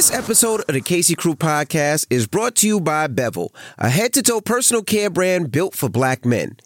This episode of the Casey Crew podcast is brought to you by Bevel, a head to toe personal care brand built for black men.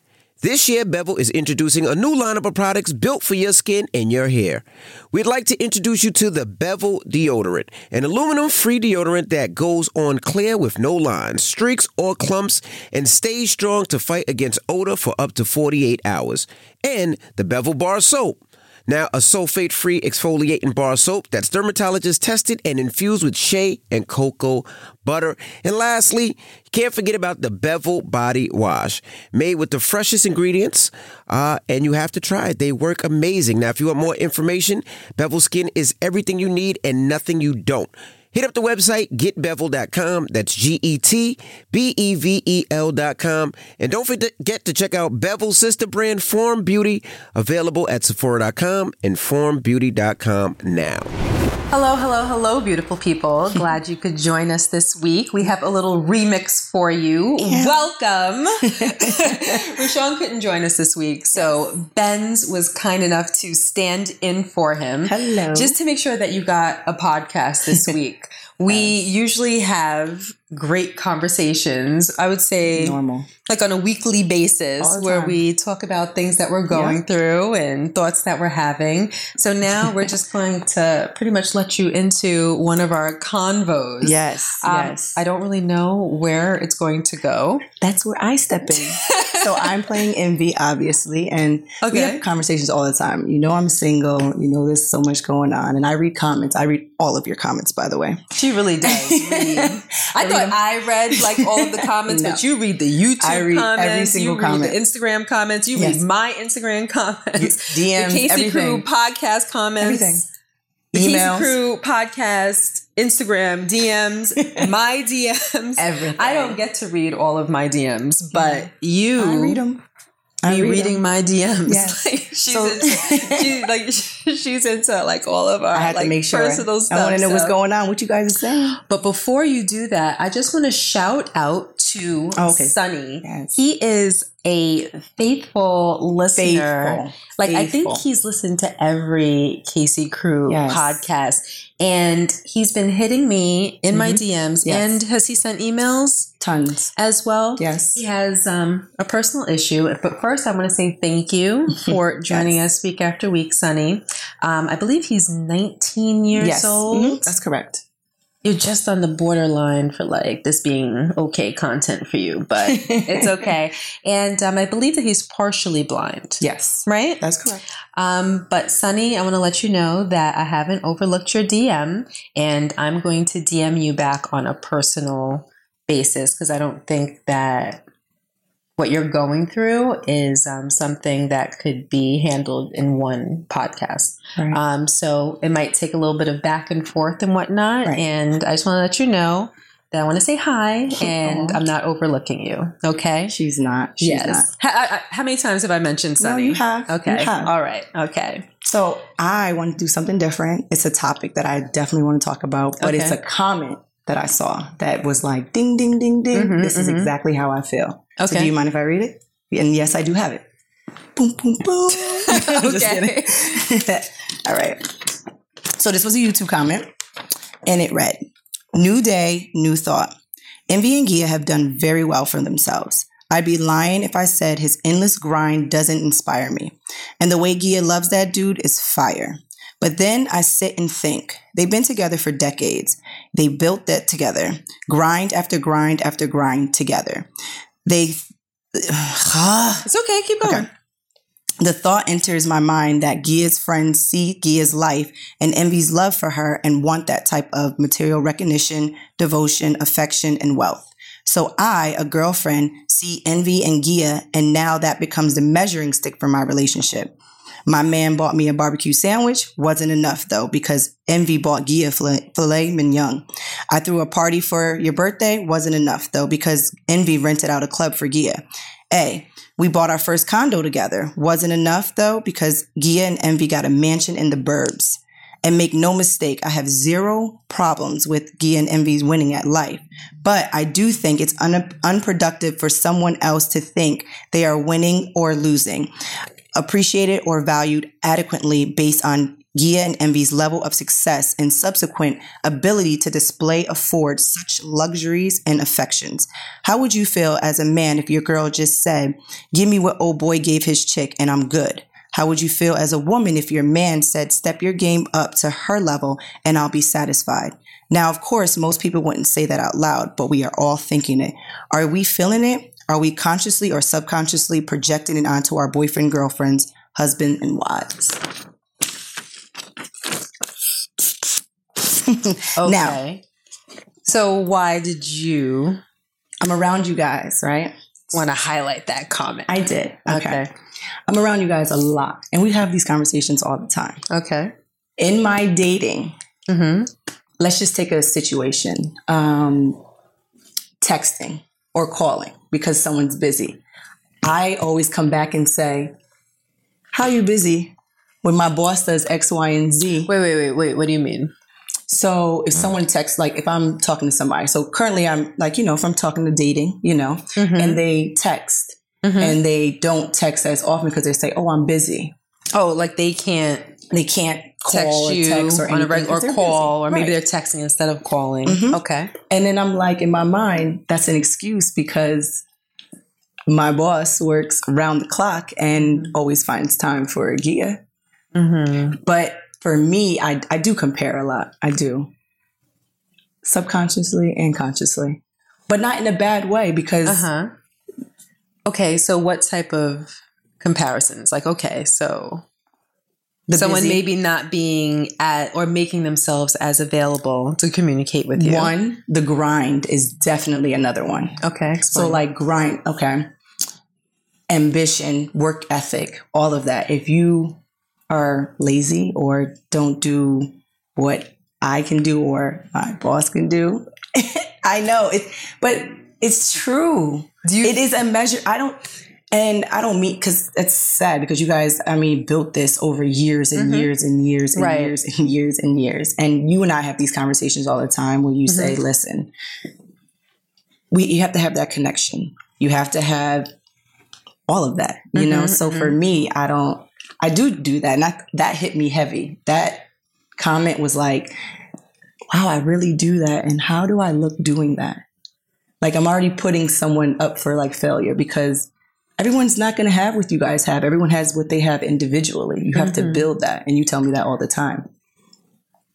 This year, Bevel is introducing a new lineup of products built for your skin and your hair. We'd like to introduce you to the Bevel deodorant, an aluminum free deodorant that goes on clear with no lines, streaks, or clumps and stays strong to fight against odor for up to 48 hours. And the Bevel Bar Soap. Now, a sulfate free exfoliating bar soap that's dermatologist tested and infused with shea and cocoa butter. And lastly, can't forget about the Bevel Body Wash, made with the freshest ingredients, uh, and you have to try it. They work amazing. Now, if you want more information, Bevel Skin is everything you need and nothing you don't. Hit up the website, getbevel.com. That's G E T B E V E L.com. And don't forget to check out Bevel's sister brand, Form Beauty, available at Sephora.com and FormBeauty.com now. Hello, hello, hello, beautiful people. Glad you could join us this week. We have a little remix for you. Yeah. Welcome. RaShaun couldn't join us this week, so Benz was kind enough to stand in for him. Hello. Just to make sure that you got a podcast this week. We yes. usually have great conversations. I would say normal, like on a weekly basis, where we talk about things that we're going yeah. through and thoughts that we're having. So now we're just going to pretty much let you into one of our convos. Yes, um, yes. I don't really know where it's going to go. That's where I step in. so I'm playing Envy, obviously, and okay. we have conversations all the time. You know, I'm single. You know, there's so much going on, and I read comments. I read all of your comments, by the way. She really does. I thought I read like all of the comments, no. but you read the YouTube I read comments, every single you comment. read the Instagram comments, you yes. read my Instagram comments, DMs, the Casey everything. Crew podcast comments, everything. The Emails. Casey Crew podcast, Instagram DMs, my DMs. Everything. I don't get to read all of my DMs, but you I read them be read reading them. my DMs. Yes. Like, she's so, into, she, like she's into like all of our I had like, to make sure personal stuff. I want to know so. what's going on. What you guys are saying. But before you do that, I just want to shout out to oh, okay. Sunny. Yes. He is a faithful listener. Faithful. Like faithful. I think he's listened to every Casey Crew yes. podcast, and he's been hitting me in mm-hmm. my DMs. Yes. And has he sent emails? Tons as well. Yes, he has um, a personal issue. But first, I want to say thank you for joining yes. us week after week, Sunny. Um, I believe he's 19 years yes. old. Mm-hmm. That's correct you're just on the borderline for like this being okay content for you, but it's okay. And um, I believe that he's partially blind. Yes. Right? That's correct. Um, but Sunny, I want to let you know that I haven't overlooked your DM and I'm going to DM you back on a personal basis because I don't think that what you're going through is um, something that could be handled in one podcast. Right. Um, so it might take a little bit of back and forth and whatnot. Right. And I just want to let you know that I want to say hi and I'm not overlooking you. Okay. She's not. She's yes. Not. How, how, many times have I mentioned Sunny? No, you have. Okay. You have. All right. Okay. So I want to do something different. It's a topic that I definitely want to talk about, but okay. it's a comment that I saw that was like ding, ding, ding, ding. Mm-hmm, this mm-hmm. is exactly how I feel. Okay. So do you mind if I read it? And yes, I do have it. Boom, boom, boom. Kidding. All right. So this was a YouTube comment and it read, New day, new thought. Envy and Gia have done very well for themselves. I'd be lying if I said his endless grind doesn't inspire me. And the way Gia loves that dude is fire. But then I sit and think they've been together for decades. They built that together, grind after grind after grind together. They. it's okay, keep going. Okay. The thought enters my mind that Gia's friends see Gia's life and Envy's love for her and want that type of material recognition, devotion, affection, and wealth. So I, a girlfriend, see Envy and Gia, and now that becomes the measuring stick for my relationship. My man bought me a barbecue sandwich. Wasn't enough though, because Envy bought Gia filet mignon. I threw a party for your birthday. Wasn't enough though, because Envy rented out a club for Gia. A. We bought our first condo together. Wasn't enough though, because Gia and Envy got a mansion in the burbs. And make no mistake, I have zero problems with Gia and Envy's winning at life. But I do think it's un- unproductive for someone else to think they are winning or losing appreciated or valued adequately based on Gia and Envy's level of success and subsequent ability to display afford such luxuries and affections. How would you feel as a man if your girl just said, Give me what old boy gave his chick and I'm good? How would you feel as a woman if your man said, Step your game up to her level and I'll be satisfied? Now, of course, most people wouldn't say that out loud, but we are all thinking it. Are we feeling it? Are we consciously or subconsciously projecting it onto our boyfriend, girlfriends, husband, and wives? Okay. so why did you I'm around you guys, right? want to highlight that comment? I did. Okay. okay. I'm around you guys a lot, and we have these conversations all the time. Okay. In my dating, Mm-hmm. let's just take a situation um, texting or calling because someone's busy. I always come back and say, How you busy? When my boss does X, Y, and Z. Wait, wait, wait, wait. What do you mean? So if someone texts, like if I'm talking to somebody, so currently I'm like, you know, if I'm talking to dating, you know, Mm-hmm. and they text Mhm. and they don't text as often because they say, oh, I'm busy. Oh, like they can't They can't call text you text or on a anything regular 'cause they're or call, busy. or maybe Right. they're texting instead of calling. Mhm. Okay. And then I'm like, in my mind, that's an excuse because my boss works round the clock and always finds time for a Gia. Mm-hmm. But for me, I, I do compare a lot. I do. Subconsciously and consciously. But not in a bad way because Uh huh. Okay, so what type of comparisons? Like, okay, so someone busy- maybe not being at or making themselves as available to communicate with you. one, the grind is definitely another one. Okay. So like grind, okay. Ambition, work ethic, all of that. If you are lazy or don't do what I can do or my boss can do, I know it, but it's true. do you It is a measure. I don't, and I don't mean because it's sad because you guys, I mean, built this over years and Mhm. years and years and Right. years and years and years. And you and I have these conversations all the time where you say, listen, we you have to have that connection. You have to have all of that, you know. Mhm, So for me, I don't. I do do that, and that that hit me heavy. That comment was like, "Wow, I really do that." And how do I look doing that? Like I'm already putting someone up for like failure because everyone's not going to have what you guys have. Everyone has what they have individually. You have to Mhm. build that, and you tell me that all the time.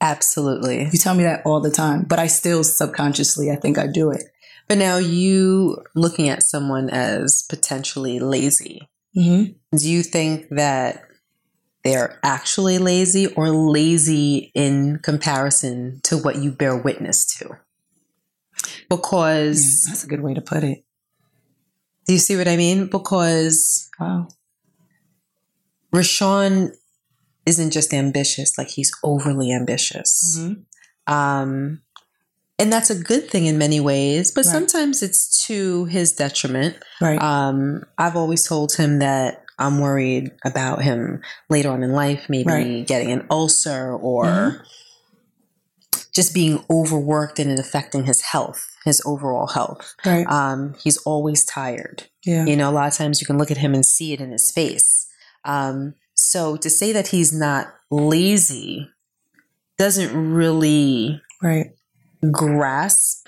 absolutely. You tell me that all the time, but I still subconsciously, I think I do it. But now you looking at someone as potentially lazy. Mm-hmm. Do you think that they're actually lazy or lazy in comparison to what you bear witness to? Because that's a good way to put it. Do you see what I mean? Because Wow. RaShaun isn't just ambitious, like he's overly ambitious. Mm-hmm. Um, and that's a good thing in many ways, but Right. sometimes it's to his detriment. Right. Um, I've always told him that I'm worried about him later on in life, maybe Right. getting an ulcer or Mhm. just being overworked and it affecting his health, his overall health. right. Um, he's always tired. yeah. You know, a lot of times you can look at him and see it in his face. Um, so to say that he's not lazy doesn't really Right. grasp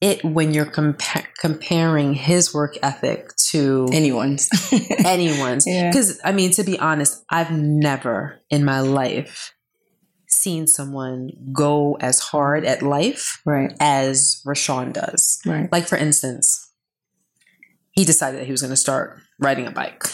it when you're compa- comparing his work ethic to Anyone's. anyone's. Yeah. Because, I mean, to be honest, I've never in my life seen someone go as hard at life right. as RaShaun does. Right. Like, for instance, he decided that he was going to start riding a bike.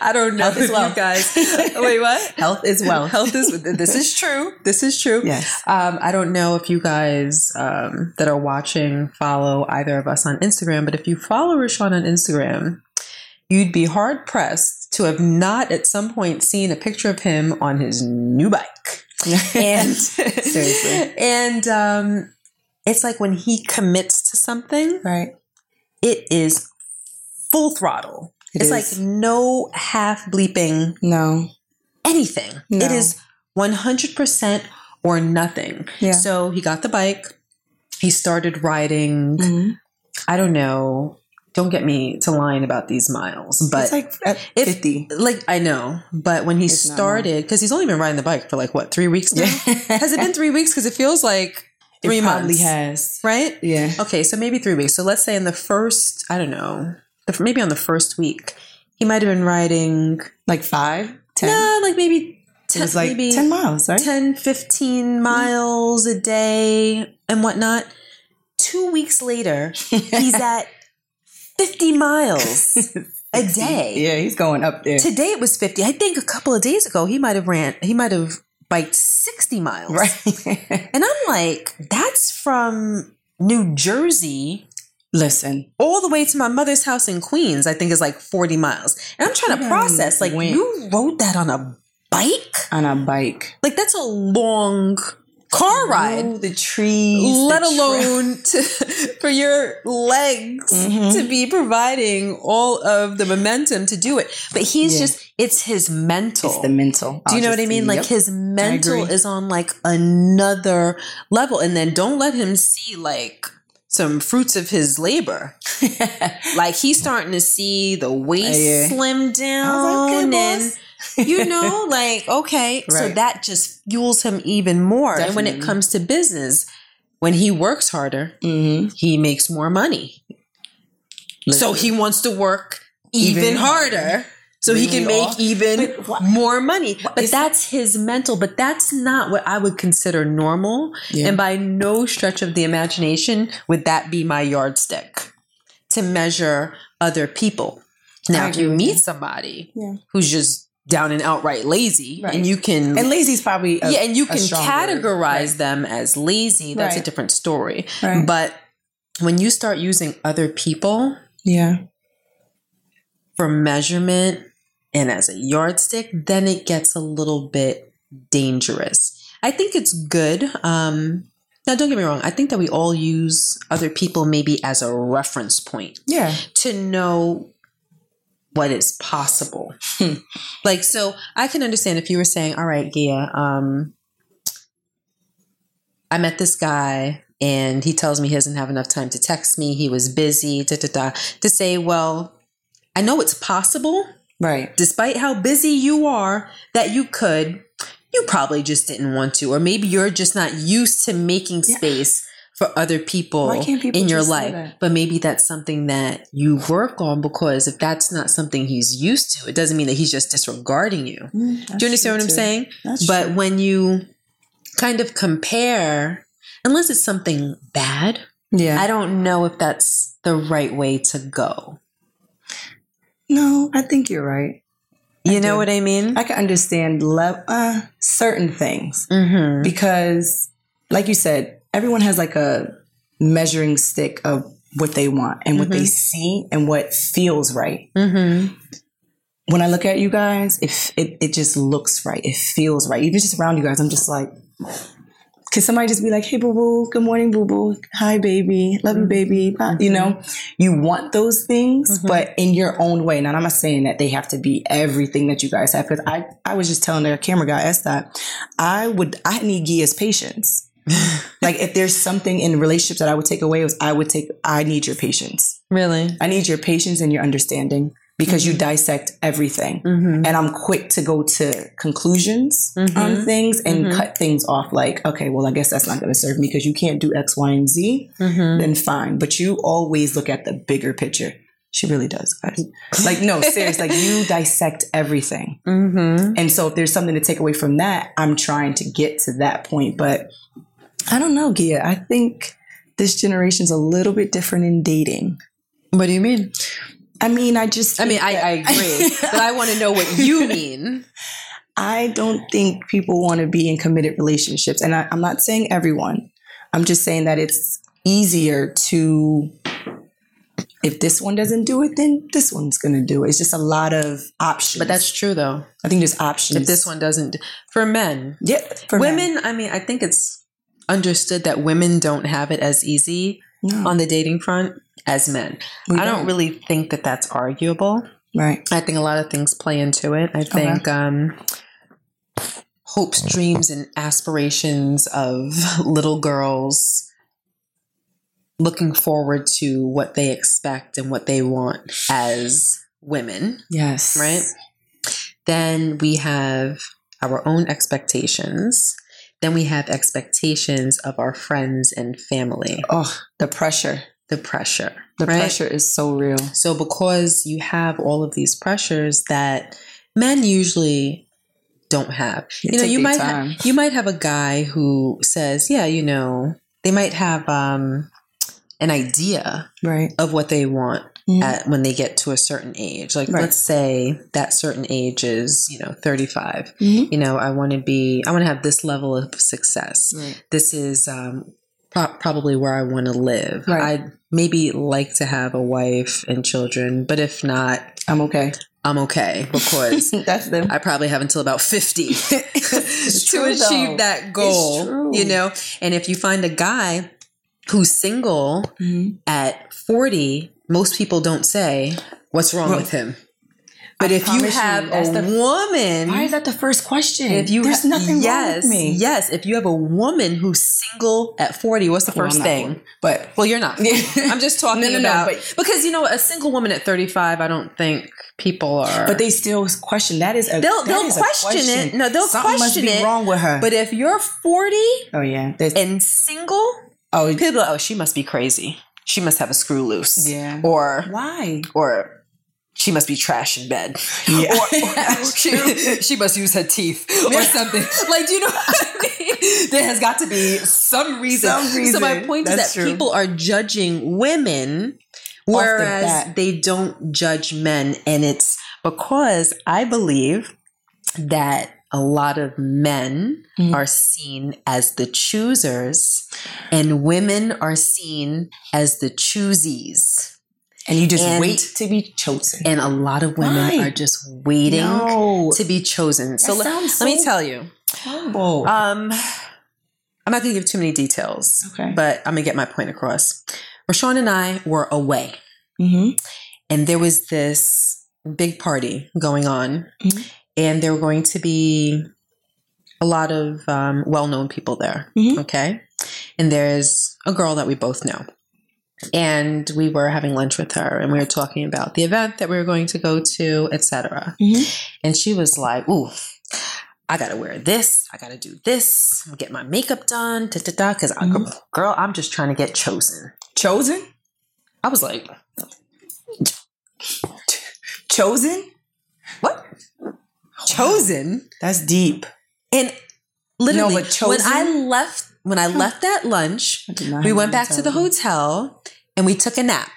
I don't know Health if wealth. you guys. Wait, what? Health is wealth. Health is. This is true. This is true. Yes. Um, I don't know if you guys um, that are watching follow either of us on Instagram, but if you follow RaShaun on Instagram, you'd be hard pressed to have not at some point seen a picture of him on his new bike. And Seriously. and um, it's like when he commits to something, right. it is full throttle. It it's is. like no half bleeping No. anything. No. It is 100% or nothing. Yeah. So he got the bike. He started riding, Mhm. I don't know, don't get me to lying about these miles, but it's like at if- 50. like I know, but when he It's started, because he's only been riding the bike for like what three weeks now. Has it been three weeks? Because it feels like three it probably months, has. right? Yeah. Okay, so maybe three weeks. So let's say in the first, I don't know, the, maybe on the first week, he might have been riding, Like five, ten. no, like maybe it 10, was like maybe 10 miles, right? 10, 15 mm-hmm. miles a day and whatnot. Two weeks later, he's at 50 miles a day. Yeah, he's going up there. Today it was 50. I think a couple of days ago, he might have ran, he might have biked 60 miles. right. And I'm like, that's from New Jersey Listen, all the way to my mother's house in Queens, I think is like 40 miles. And I'm trying to process, like, went- you rode that on a bike? on a bike. Like, that's a long car ride. The trees. Let the alone to, for your legs Mhm. to be providing all of the momentum to do it. But he's Yeah. just, it's his mental. It's the mental. Do you know I'll what I mean? Like his mental is on like another level. And then don't let him see like some fruits of his labor. Like he's starting to see the waist Yeah. slim down like, okay, and boss. You know, like, okay. So that just fuels him even more. And when it comes to business, when he works harder, Mhm. he makes more money. So he wants to work even, Even harder so he can make off. even But more money. But that's his mental, but that's not what I would consider normal. Yeah. And by no stretch of the imagination would that be my yardstick to measure other people. Now, if you meet somebody Yeah. who's just down and outright lazy, Right. and you can And lazy's probably a, yeah, and you can categorize word. them as lazy. That's a different story. Right. But when you start using other people Yeah. for measurement and as a yardstick, then it gets a little bit dangerous. I think it's good. Um, now, don't get me wrong. I think that we all use other people maybe as a reference point Yeah. to know what is possible. Hmm. like, so I can understand if you were saying, all right, Gia, um, I met this guy and he tells me he doesn't have enough time to text me. He was busy, da da da. To say, well, I know it's possible, Right. despite how busy you are, that you could. You probably just didn't want to, or maybe you're just not used to making space for other people people in your life. But maybe that's something that you work on because if that's not something he's used to, it doesn't mean that he's just disregarding you. Do you understand what I'm saying? That's but true. when you kind of compare, unless it's something bad, Yeah. I don't know if that's the right way to go. no, I think you're right. You I know do. what I mean? I can understand le- uh, certain things mm-hmm. because, like you said, everyone has like a measuring stick of what they want and what they see and what feels right. Mm-hmm. When I look at you guys, if it, it just looks right, it feels right. Even just around you guys, I'm just like, can somebody just be like, "Hey, boo boo, good morning, boo boo, hi, baby, love you, baby," Bye. you know? You want those things, Mhm. but in your own way. Now, I'm not saying that they have to be everything that you guys have because I, I was just telling the camera guy, S that I would, I need Gia's patience. like if there's something in relationships that I would take away was I would take, I need your patience. Really? I need your patience and your understanding because you dissect everything. Mm-hmm. And I'm quick to go to conclusions on Mhm. things and Mhm. cut things off like, okay, well, I guess that's not going to serve me because you can't do X, Y, and Z. Mm-hmm. Then fine. But you always look at the bigger picture. She really does, guys. Like, no, seriously, like you dissect everything. Mm-hmm. And so if there's something to take away from that, I'm trying to get to that point. But I don't know, Gia. I think this generation's a little bit different in dating. What do you mean? I mean, I just. I mean, I, I agree, but I want to know what you mean. I don't think people want to be in committed relationships. And I, I'm not saying everyone, I'm just saying that it's easier to, if this one doesn't do it, then this one's going to do it. It's just a lot of options. But that's true, though. I think there's options. If this one doesn't, for men, yeah, for women, men. I mean, I think it's understood that women don't have it as easy No, on the dating front as men. we I don't really think that that's arguable. Right. I think a lot of things play into it. I think um, hopes, dreams, and aspirations of little girls looking forward to what they expect and what they want as women, Yes. right? Then we have our own expectations. Then we have expectations of our friends and family. Oh, the pressure. The pressure. The right? pressure is so real. So, because you have all of these pressures that men usually don't have, you know, you might time. ha- you might have a guy who says, "Yeah, you know," they might have um, an idea Right. of what they want Mhm. at when they get to a certain age. Like, Right. let's say that certain age is, you know, thirty five. Mhm. You know, I want to be, I want to have this level of success Right. this is um, pro- probably where I want to live. Right. I'd maybe like to have a wife and children, but if not, I'm okay. I'm okay because That's them. I probably have until about 50 It's to achieve though. that goal, you know? And if you find a guy who's single Mhm. at 40, most people don't say, What's wrong Well, with him? But I if you promise you, have a the- woman, Why is that the first question? if you There's ha- nothing yes, wrong with me. Yes, if you have a woman who's single at 40, what's the Well, first thing? But Well, you're not. I'm just talking No, no, no, about but- because you know a single woman at 35. I don't think people are. but they still question. That is a They'll- they'll a question it. No, they'll Something must question be it. wrong with her. But if you're 40 oh yeah, There's- and single, oh people like, oh, she must be crazy. She must have a screw loose. Yeah. Or why? or she must be trash in bed. Yeah. Or, or she, she must use her teeth or something. Like, do you know what I mean? There has got to be some reason. Some reason. So my point is that true. people are judging women, whereas bat. they don't judge men. And it's because I believe that a lot of men Mhm. are seen as the choosers and women are seen as the choosies. and you just And- wait to be chosen. And a lot of women are just waiting No. to be chosen. So let, sounds let me tell you. Horrible. Um, I'm not going to give too many details, okay. but I'm going to get my point across. RaShaun and I were away, mm-hmm. and there was this big party going on, Mhm. And there were going to be a lot of um, well known people there. Mhm. Okay. And there's a girl that we both know. And we were having lunch with her and we were talking about the event that we were going to go to, etc. Mhm. And she was like, Ooh, I gotta wear this, I gotta do this, get my makeup done, da da da, because Mhm. girl, I'm just trying to get chosen. Chosen? I was like, Chosen? What? Chosen? That's deep. And literally, No, but when? I left, when I left that lunch, I did not we went back to the hotel and we took a nap.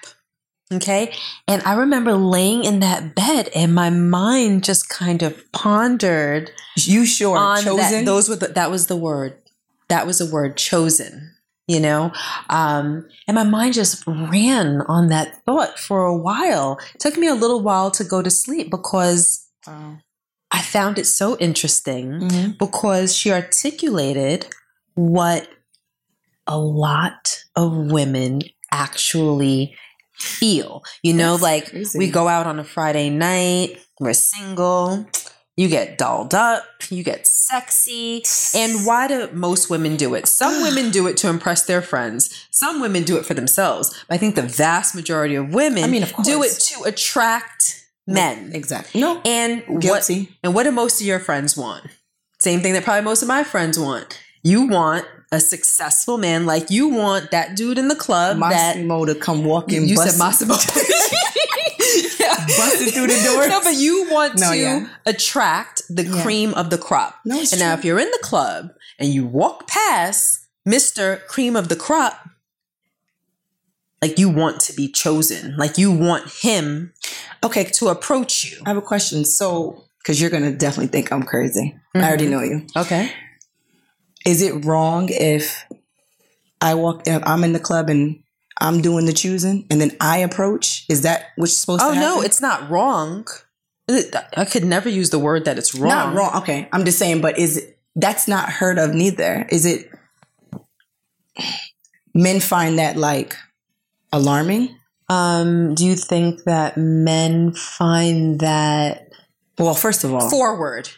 Okay. And I remember laying in that bed and my mind just kind of pondered You sure? chosen? that. Those were the, that was the word. That was the word chosen, you know? Um, and my mind just ran on that thought for a while. It took me a little while to go to sleep because Wow. I found it so interesting Mhm. because she articulated what a lot of women actually feel. You know, That's like crazy. we go out on a Friday night, we're single, you get dolled up, you get sexy. And why do most women do it? Some women do it to impress their friends. Some women do it for themselves. But I think the vast majority of women I mean, of do it to attract men. Exactly. No. And what and what do most of your friends want? Same thing that probably most of my friends want. You want a successful man, like you want that dude in the club that Massimo to come walking. you said Massimo. yeah. Busted through the door. No, but you want No, to yeah. attract the Yeah. cream of the crop. No, and now, if you're in the club and you walk past Mister Cream of the Crop, like you want to be chosen, like you want him Okay, to approach you. I have a question. So, because you're gonna definitely think I'm crazy. I already mm-hmm. know you. Okay. Is it wrong if I walk? If I'm in the club and I'm doing the choosing, and then I approach? Is that what's supposed Oh to happen? Oh no, it's not wrong. I could never use the word that it's wrong. not wrong. Okay, I'm just saying. But is it? That's not heard of neither. Is it? Men find that like alarming. Um, do you think that men find that Well, first of all, forward?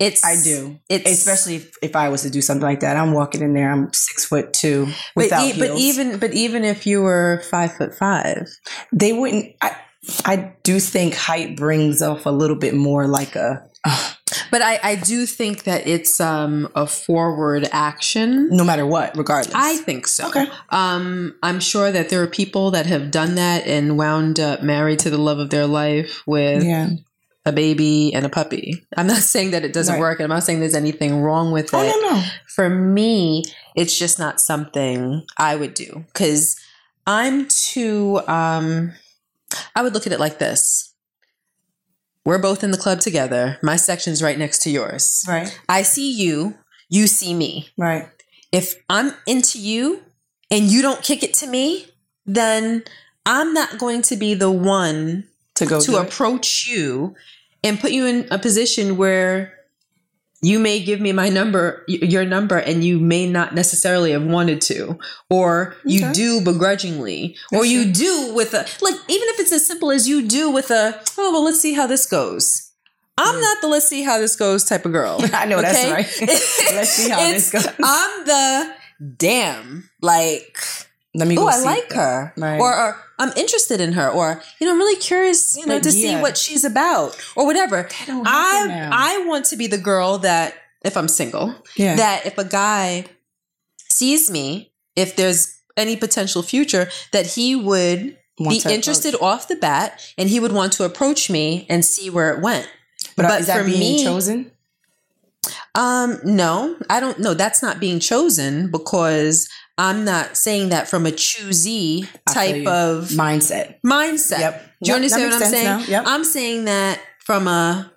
It's I do. It's Especially if, if I was to do something like that. I'm walking in there, I'm six foot two but, without e- but even but even if you were five foot five, they wouldn't I I do think height brings off a little bit more like a but I I do think that it's um a forward action. no matter what, regardless. I think so. Okay. Um, I'm sure that there are people that have done that and wound up married to the love of their life with yeah. a baby and a puppy. I'm not saying that it doesn't Right. work. and I'm not saying there's anything wrong with it. Oh no no. For me, it's just not something I would do because I'm too. Um, I would look at it like this. We're both in the club together. My section's right next to yours. Right. I see you. You see me. Right. If I'm into you and you don't kick it to me, then I'm not going to be the one To go to do it. approach you and put you in a position where you may give me my number your number and you may not necessarily have wanted to or you Okay. do begrudgingly or you true. do with a like even if it's as simple as you do with a oh well let's see how this goes i'm mm. not the let's see how this goes type of girl I know that's right. Let's see how this goes. i'm the damn like Let me oh, I like her, Right. or, or I'm interested in her, or you know, I'm really curious, you know, to see what she's about, or whatever. I. I want to be the girl that, if I'm single, Yeah. that if a guy sees me, if there's any potential future, that he would Want be interested off the bat, and he would want to approach me and see where it went. But, but is that for being me- chosen? Um, no, I don't know. That's not being chosen because I'm not saying that from a choosy type of Mindset. mindset. Yep. Do you Yep, understand what I'm saying? Yep. I'm saying that from a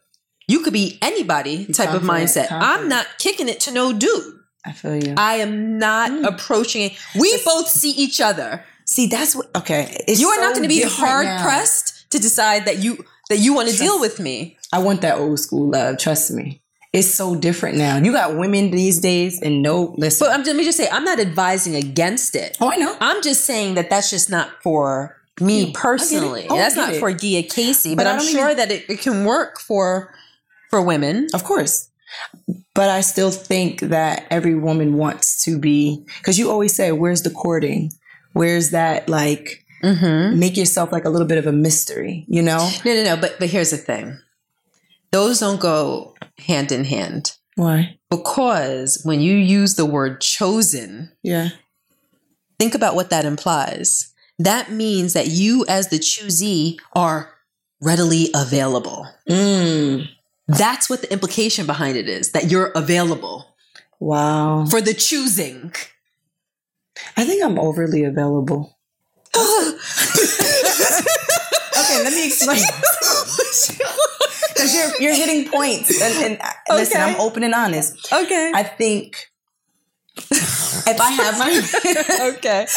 you could be anybody type of confident, mindset. I'm not kicking it to no dude. I feel you. I am not Mm. approaching it. We both see each other. See, that's what. Okay, it's You are so not going to be hard now. pressed to decide that you that you want to deal with me. I want that old school love. Trust me. It's so different now. You got women these days, and no, listen. But I'm, let me just say, I'm not advising against it. oh, I know. I'm just saying that that's just not for me personally. Oh, that's not it. for Gia Casey, But but, I'm sure even- that it, it can work for for women. Of course. But I still think that every woman wants to be, because you always say, where's the courting? Where's that, like, Mm-hmm. make yourself like a little bit of a mystery, you know? No, no, no. But but here's the thing: those don't go hand in hand Why? because when you use the word chosen, Yeah. think about what that implies. That means that you, as the choosee, are readily available. Mm. That's what the implication behind it is: that you're available Wow. for the choosing. I think I'm overly available. Okay, let me explain. Because you're you're hitting points, and, and uh, listen, I'm open and honest. okay. I think if I have my, okay.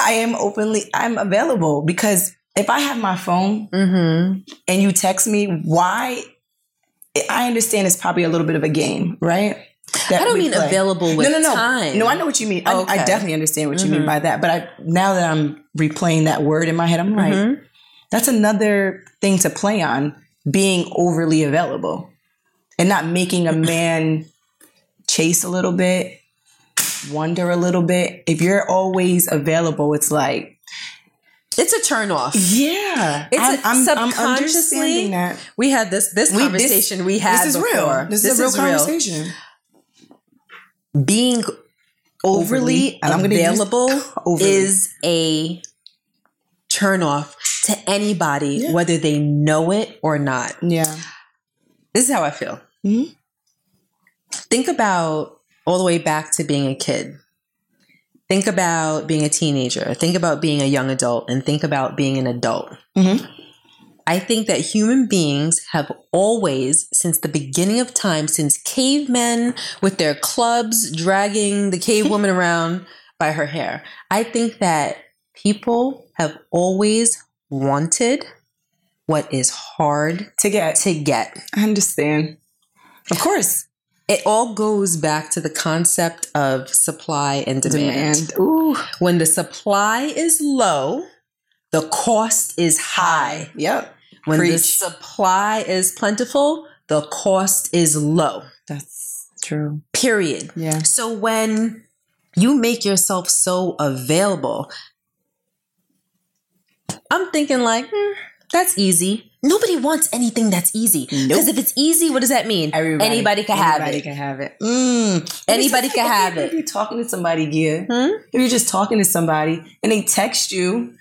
I am openly, I'm available because if I have my phone Mm-hmm. and you text me, why? I understand it's probably a little bit of a game, right? That I don't mean play. available with no, no, no. time. No, I know what you mean. I, I definitely understand what you mean Mhm. by that. But I now that I'm replaying that word in my head, I'm like, Mhm. that's another thing to play on being overly available and not making a man chase a little bit wonder a little bit. If you're always available it's like It's a turn off. yeah. It's I'm, a- I'm, I'm subconsciously- understanding that. We had this this We- this- conversation we had this is before. real this, is a real conversation. Being overly, I'm use available overly. is a turn off to anybody, Yeah. whether they know it or not. yeah This is how I feel. Mhm. Think about all the way back to being a kid. Think about being a teenager. Think about being a young adult and think about being an adult. Mhm. I think that human beings have always, since the beginning of time, since cavemen with their clubs dragging the cave woman around by her hair, I think that people have always wanted what is hard to get to get. i understand of course It all goes back to the concept of supply and demand. demand ooh When the supply is low, the cost is high. yep When the supply is plentiful, the cost is low. That's true. Period. Yeah. So when you make yourself so available, I'm thinking like, hmm, that's easy. Nobody wants anything that's easy. Because Nope. if it's easy, what does that mean? anybody can have it. anybody it. can have it. Mm. Anybody can have If it. you're talking to somebody, yeah. Hmm? If you're just talking to somebody and they text you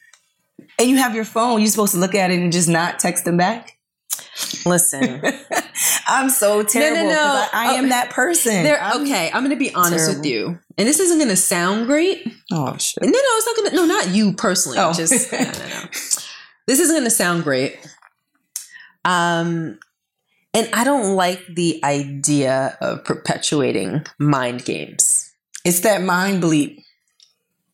and you have your phone, you're supposed to look at it and just not text them back. Listen, I'm so terrible. 'cause no. no, I, I am Oh, that person. I'm- Okay, I'm going to be honest with you, and this isn't going to sound great. Oh shit. No, no, it's not going to. No, not you personally. Oh. Just no, no, no. This isn't going to sound great. Um, and I don't like the idea of perpetuating mind games. It's that mind bleep.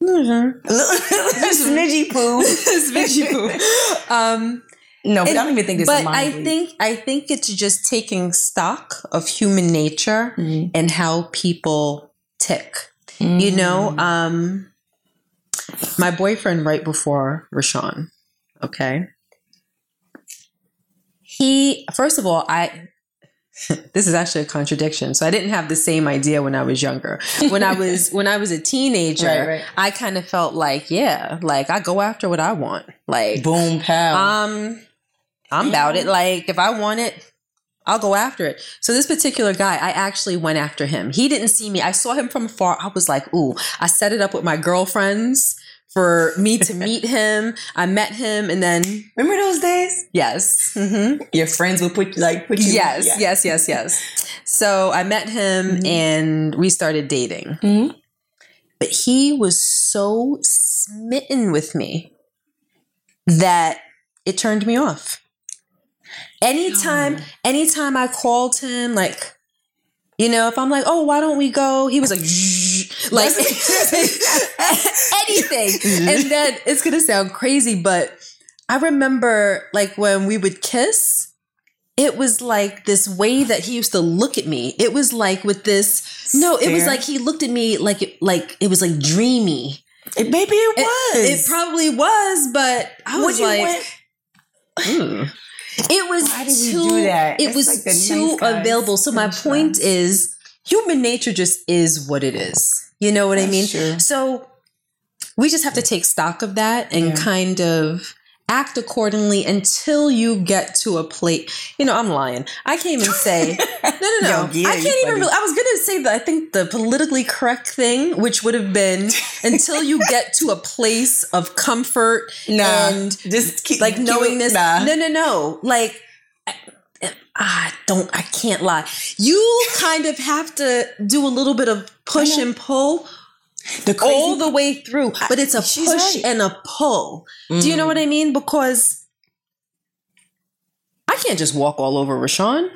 Mm-hmm. Smidgy poo. Smidgy poo. Um, No, And- I don't even think it's but I think I think it's just taking stock of human nature Mhm. and how people tick. You know, Mm. um, my boyfriend right before RaShaun, okay. He first of all, I this is actually a contradiction. So I didn't have the same idea when I was younger. When I was when I was a teenager, Right, right. I kind of felt like, yeah, like I go after what I want. Like boom pow. um, I'm about it. Like if I want it, I'll go after it. So this particular guy, I actually went after him. He didn't see me. I saw him from afar. I was like, ooh, I set it up with my girlfriends for me to meet him. I met him and then Remember those days? yes. hmm Your friends would put like put you. Yes, Yeah. yes, yes, yes. So I met him Mhm. and we started dating. Mhm. But he was so smitten with me that it turned me off. Anytime, anytime I called him, like, you know, if I'm like, oh, why don't we go? He was like, like anything. And then it's gonna sound crazy, but I remember like when we would kiss, it was like this way that he used to look at me. It was like with this no, it was like he looked at me like it like it was like dreamy. It, maybe it It- was. It, probably was, but I was like, went- "Mm." It was Why did too. do that? It It's was like too available. So my point is, human nature just is what it is. You know what I mean? true. So we just have to take stock of that and Yeah. kind of act accordingly until you get to a plate. You know, I'm lying. I can't even say. No, no, no. Yo, yeah, I can't even. Really, I was gonna say that. I think the politically correct thing, which would have been until you get to a place of comfort Nah, and just keep like knowing this. Nah. No, no, no. Like, I, I don't. I can't lie. You kind of have to do a little bit of push and pull The all the way through, but it's a push right. and a pull. Do you know Mm. what I mean? Because I can't just walk all over RaShaun.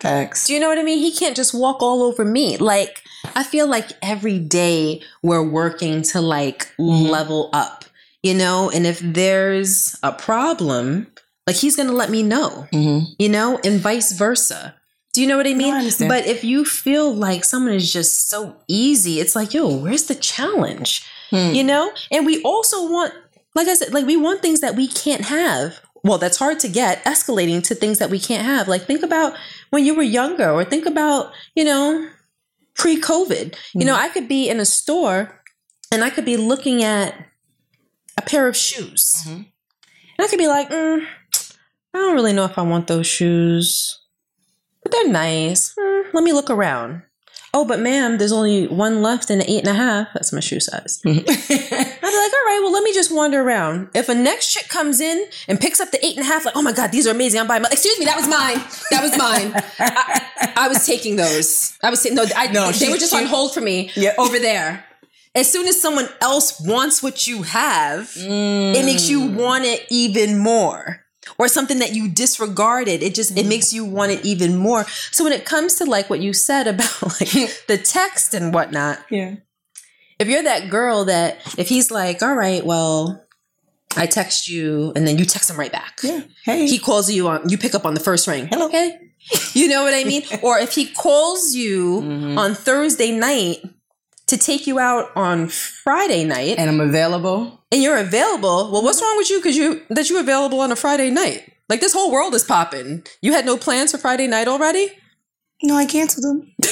facts. Do you know what I mean? He can't just walk all over me. Like, I feel like every day we're working to like Mhm. level up, you know? And if there's a problem, like he's going to let me know, Mhm. you know, and vice versa. Do you know what I mean? I but if you feel like someone is just so easy, it's like, yo, where's the challenge? Hmm. You know? And we also want, like I said, like we want things that we can't have. Well, that's hard to get, escalating to things that we can't have. Like think about when you were younger, or think about, you know, pre COVID. You know, I could be in a store and I could be looking at a pair of shoes. Mhm. And I could be like, mm, I don't really know if I want those shoes, but they're nice. Hmm, let me look around. Oh, but ma'am, there's only one left in the eight and a half. That's my shoe size. I'd be like, all right, well, let me just wander around. If a next chick comes in and picks up the eight and a half, like, oh my God, these are amazing. I'm buying my, excuse me, that was mine. That was mine. I, I was taking those. I was saying, no, I, No, they she- were just she- on hold for me Yeah. over there. As soon as someone else wants what you have, it makes you Mm. want it even more or something that you disregarded it just it Mm. makes you want it even more so when it comes to like what you said about like the text and whatnot yeah. if you're that girl that if he's like all right well i text you and then you text him right back Yeah. Hey. he calls you on you pick up on the first ring Hello. hey you know what i mean or if he calls you Mhm. on thursday night to take you out on friday night and I'm available. and you're available, well, what's wrong with you? Because you that you're available on a Friday night. Like this whole world is popping. You had no plans for Friday night already. No, I canceled them.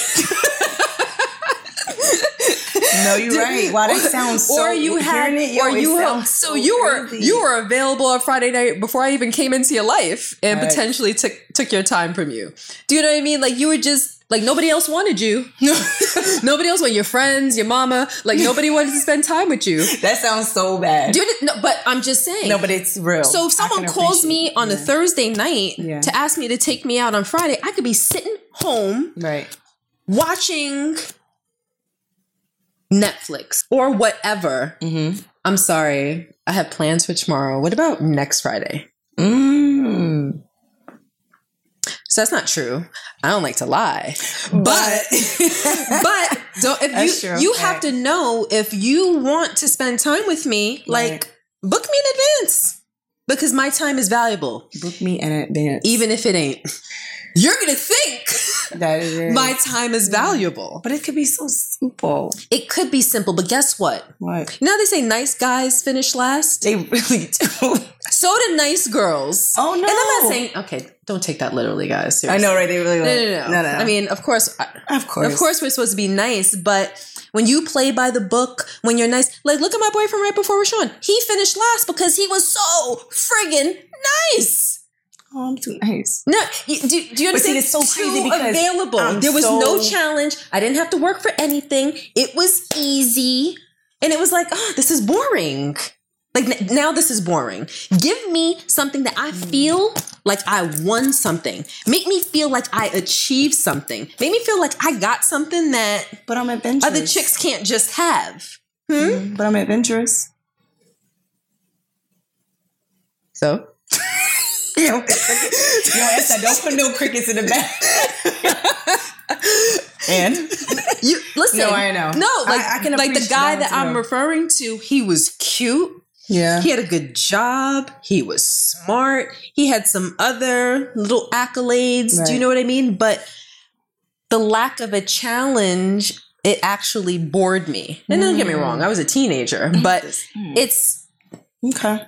no, you're right. Wow, that sounds so. or you had, it, yo, or it you sounds so you were crazy. you were available on Friday night before I even came into your life, and Right. potentially took took your time from you. Do you know what I mean? Like you were just like nobody else wanted you. nobody else wanted your friends, your mama. Like nobody wanted to spend time with you. That sounds so bad. Dude, no, but I'm just saying. no, but it's real. So if someone calls me on a. Thursday night Yeah. to ask me to take me out on Friday, I could be sitting home right, watching Netflix or whatever. mm-hmm. I'm sorry. I have plans for tomorrow. What about next Friday? mm. So that's not true. I don't like to lie. But but don't if That's you true. you have to know if you want to spend time with me, like Right. book me in advance. Because my time is valuable, book me in advance. even if it ain't. You're gonna think that is my time is valuable. but it could be so simple. It could be simple, but guess what? What You know they say nice guys finish last? they really do. So do nice girls. Oh, no. And I'm not saying okay, don't take that literally, guys. I know, right? They really No, don't. no, no, I mean, of course, of course, of course, we're supposed to be nice, but when you play by the book, when you're nice, like look at my boyfriend right before RaShaun. He finished last because he was so friggin' nice. Oh, I'm too nice. No, you, do, do you But see, understand? it's so crazy Too because available. I'm there was no challenge. I didn't have to work for anything. It was easy, and it was like, oh, this is boring. Like now, this is boring. Give me something that I feel like I won something. Make me feel like I achieved something. Make me feel like I got something that But I'm adventurous. other chicks can't just have. Mm, But I'm adventurous. So Yo, yo, Esther, don't put no crickets in the back. and you listen. No, I know. No, like I- I can like the guy that I'm referring to. He was cute. Yeah, He had a good job. He was smart. He had some other little accolades. Do you know what I mean? But the lack of a challenge, it actually bored me. And don't get me wrong, I was a teenager, mm. but it's okay.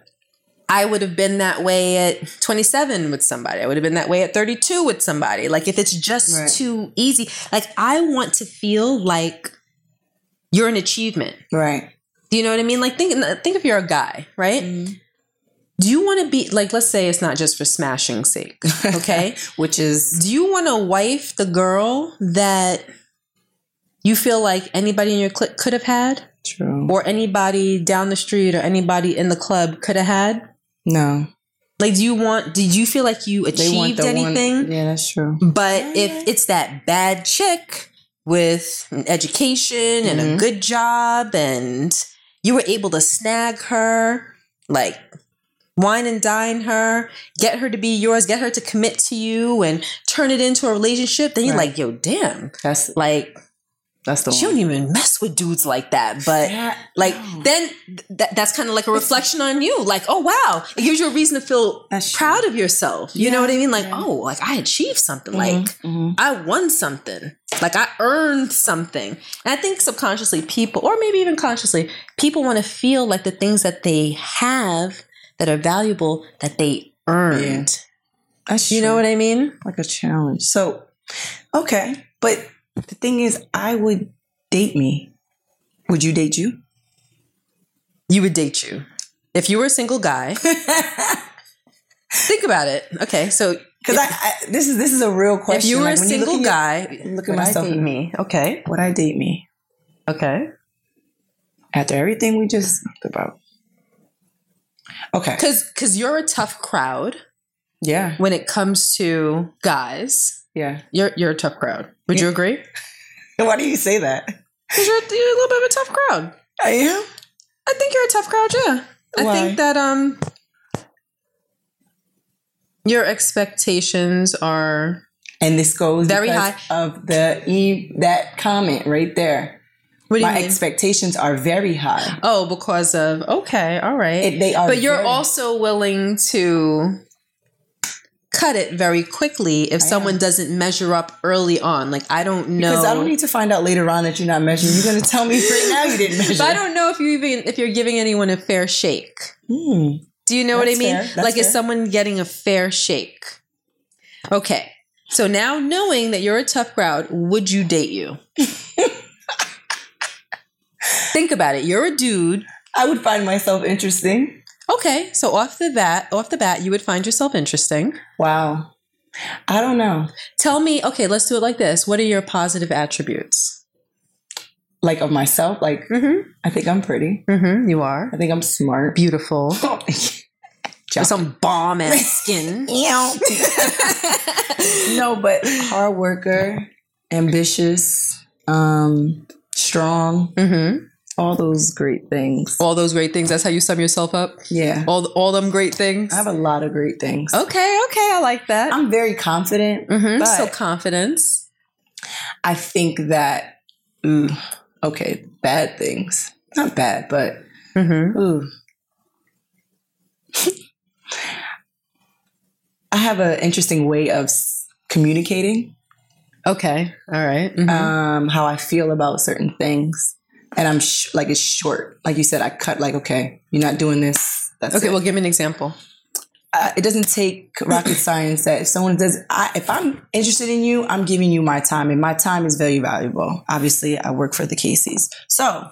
I would have been that way at 27 with somebody. I would have been that way at 32 with somebody. Like if it's just Right. too easy, like I want to feel like you're an achievement. Right. Do you know what I mean? Like think think if you're a guy, right? Do you want to be like let's say it's not just for smashing sake, okay? Which is Do you want to wife the girl that you feel like anybody in your clique could have had true. or anybody down the street or anybody in the club could have had? No, Like do you want did you feel like you achieved anything? One, yeah, that's true. But if it's that bad chick with an education and a Mhm. good job and you were able to snag her, like wine and dine her, get her to be yours, get her to commit to you and turn it into a relationship, then you're Right. like, yo, damn. That's Like, that's the she one. don't even mess with dudes like that. But That- like no. then th- that's kind of like a reflection on you. Like, oh wow. It gives you a reason to feel proud of yourself. You know what I mean? Like, yeah. oh, like I achieved something. Mhm, Like mhm. I won something. Like I earned something. And I think subconsciously people, or maybe even consciously, people want to feel like the things that they have that are valuable that they earned. That's You know what I mean? like a challenge. So, okay, but the thing is, I would date me. Would you date you? You would date you. If you were a single guy, think about it. Okay, so Because I, I, this is this is a real question. if you were Like, a you look single at your- guy, look at would I myself date me. Okay. would I date me Okay. after everything we just talked about? Okay. Cause cause you're a tough crowd Yeah. when it comes to guys. Yeah. You're you're a tough crowd. Would you agree? Why do you say that? Because you're, you're a little bit of a tough crowd. I am. I think you're a tough crowd, yeah. I think that um your expectations are And this goes Very high. of the e that comment right there. what do you My mean? expectations are very high. oh, because of okay, all right. It- they are but you're very- also willing to cut it very quickly if someone doesn't measure up early on. Like I don't know. Because I don't need to find out later on that you're not measuring. You're going to tell me right now you didn't measure. but I don't know if you even if you're giving anyone a fair shake. Hmm. Do you know what I That's mean? fair. Like, is someone getting a fair shake? Okay. So now knowing that you're a tough crowd, would you date you? Think about it. You're a dude. I would find myself interesting. Okay, so off the bat, off the bat, you would find yourself interesting. Wow. I don't know. Tell me, okay, let's do it like this. What are your positive attributes? Like of myself, like Mm-hmm. I think I'm pretty. Mm-hmm. You are I think I'm smart. beautiful. Some bomb ass skin. no, but hard worker, ambitious, um, strong, mm-hmm. All those great things. All those great things. That's how you sum yourself up. Yeah. All all them great things. I have a lot of great things. okay, okay, I like that. I'm very confident. Mm-hmm. So confidence. I think that, ooh, okay, bad things. Not bad, but Mm-hmm. ooh. I have an interesting way of communicating, Okay. All right. Mhm. um, how I feel about certain things. And I'm sh- like, it's short. Like you said, I cut, like, okay, you're not doing this. That's okay. it. Well, give me an example. uh, it doesn't take rocket science that if someone does I, if i'm interested in you i'm giving you my time and my time is very valuable obviously i work for the casey's so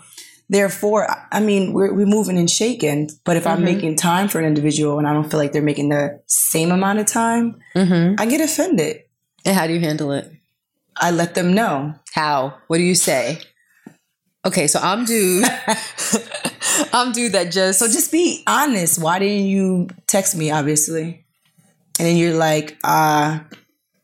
therefore I- mean we're, we're moving and shaking but if i'm Mhm. making time for an individual and i don't feel like they're making the same amount of time Mm-hmm. i get offended And how do you handle it? i let them know How? What do you say? Okay, so I'm dude. I'm dude that just so just be honest why didn't you text me obviously and then you're like uh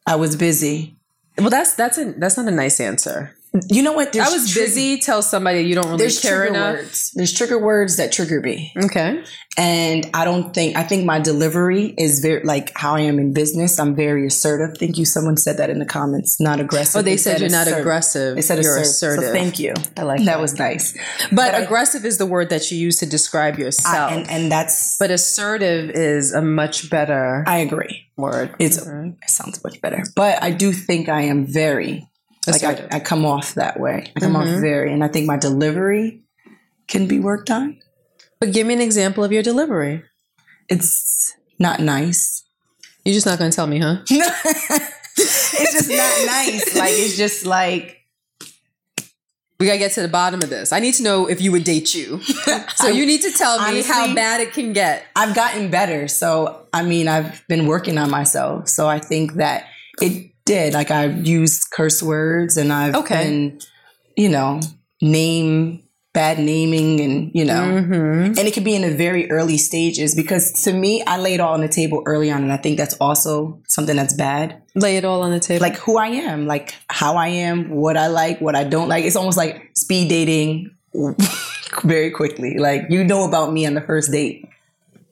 i was busy well. That's that's a that's not a nice answer. You know what I was busy. Tell somebody you don't really there's care enough. words there's trigger words that trigger me Okay. And I don't think, I think my delivery is very, like how I am in business. I'm very assertive. Thank you. Someone said that in the comments, not aggressive. Oh, they, said, you're not aggressive. They said you're assertive. assertive. So thank you. I like That that. was nice. But, But I- aggressive is the word that you use to describe yourself. I, and, and that's, but assertive is a much better I agree. word. It's, Mhm. it sounds much better. But I do think I am very, like I, I come off that way. I come Mhm. off very, and I think my delivery can be worked on. But give me an example of your delivery. It's not nice. You're just not going to tell me, huh? it's just not nice. Like, it's just like, We gotta get to the bottom of this. I need to know if you would date you. so you need to tell me honestly- how bad it can get. I've gotten better. So, I mean, I've been working on myself. So I think that it did. Like, I've used curse words and I've Okay. been, you know, name, bad naming and, you know, Mm-hmm. and it could be in the very early stages because to me, I lay it all on the table early on. And I think that's also something that's bad. Lay it all on the table. Like who I am, like how I am, what I like, what I don't like. It's almost like speed dating very quickly. Like you know about me on the first date.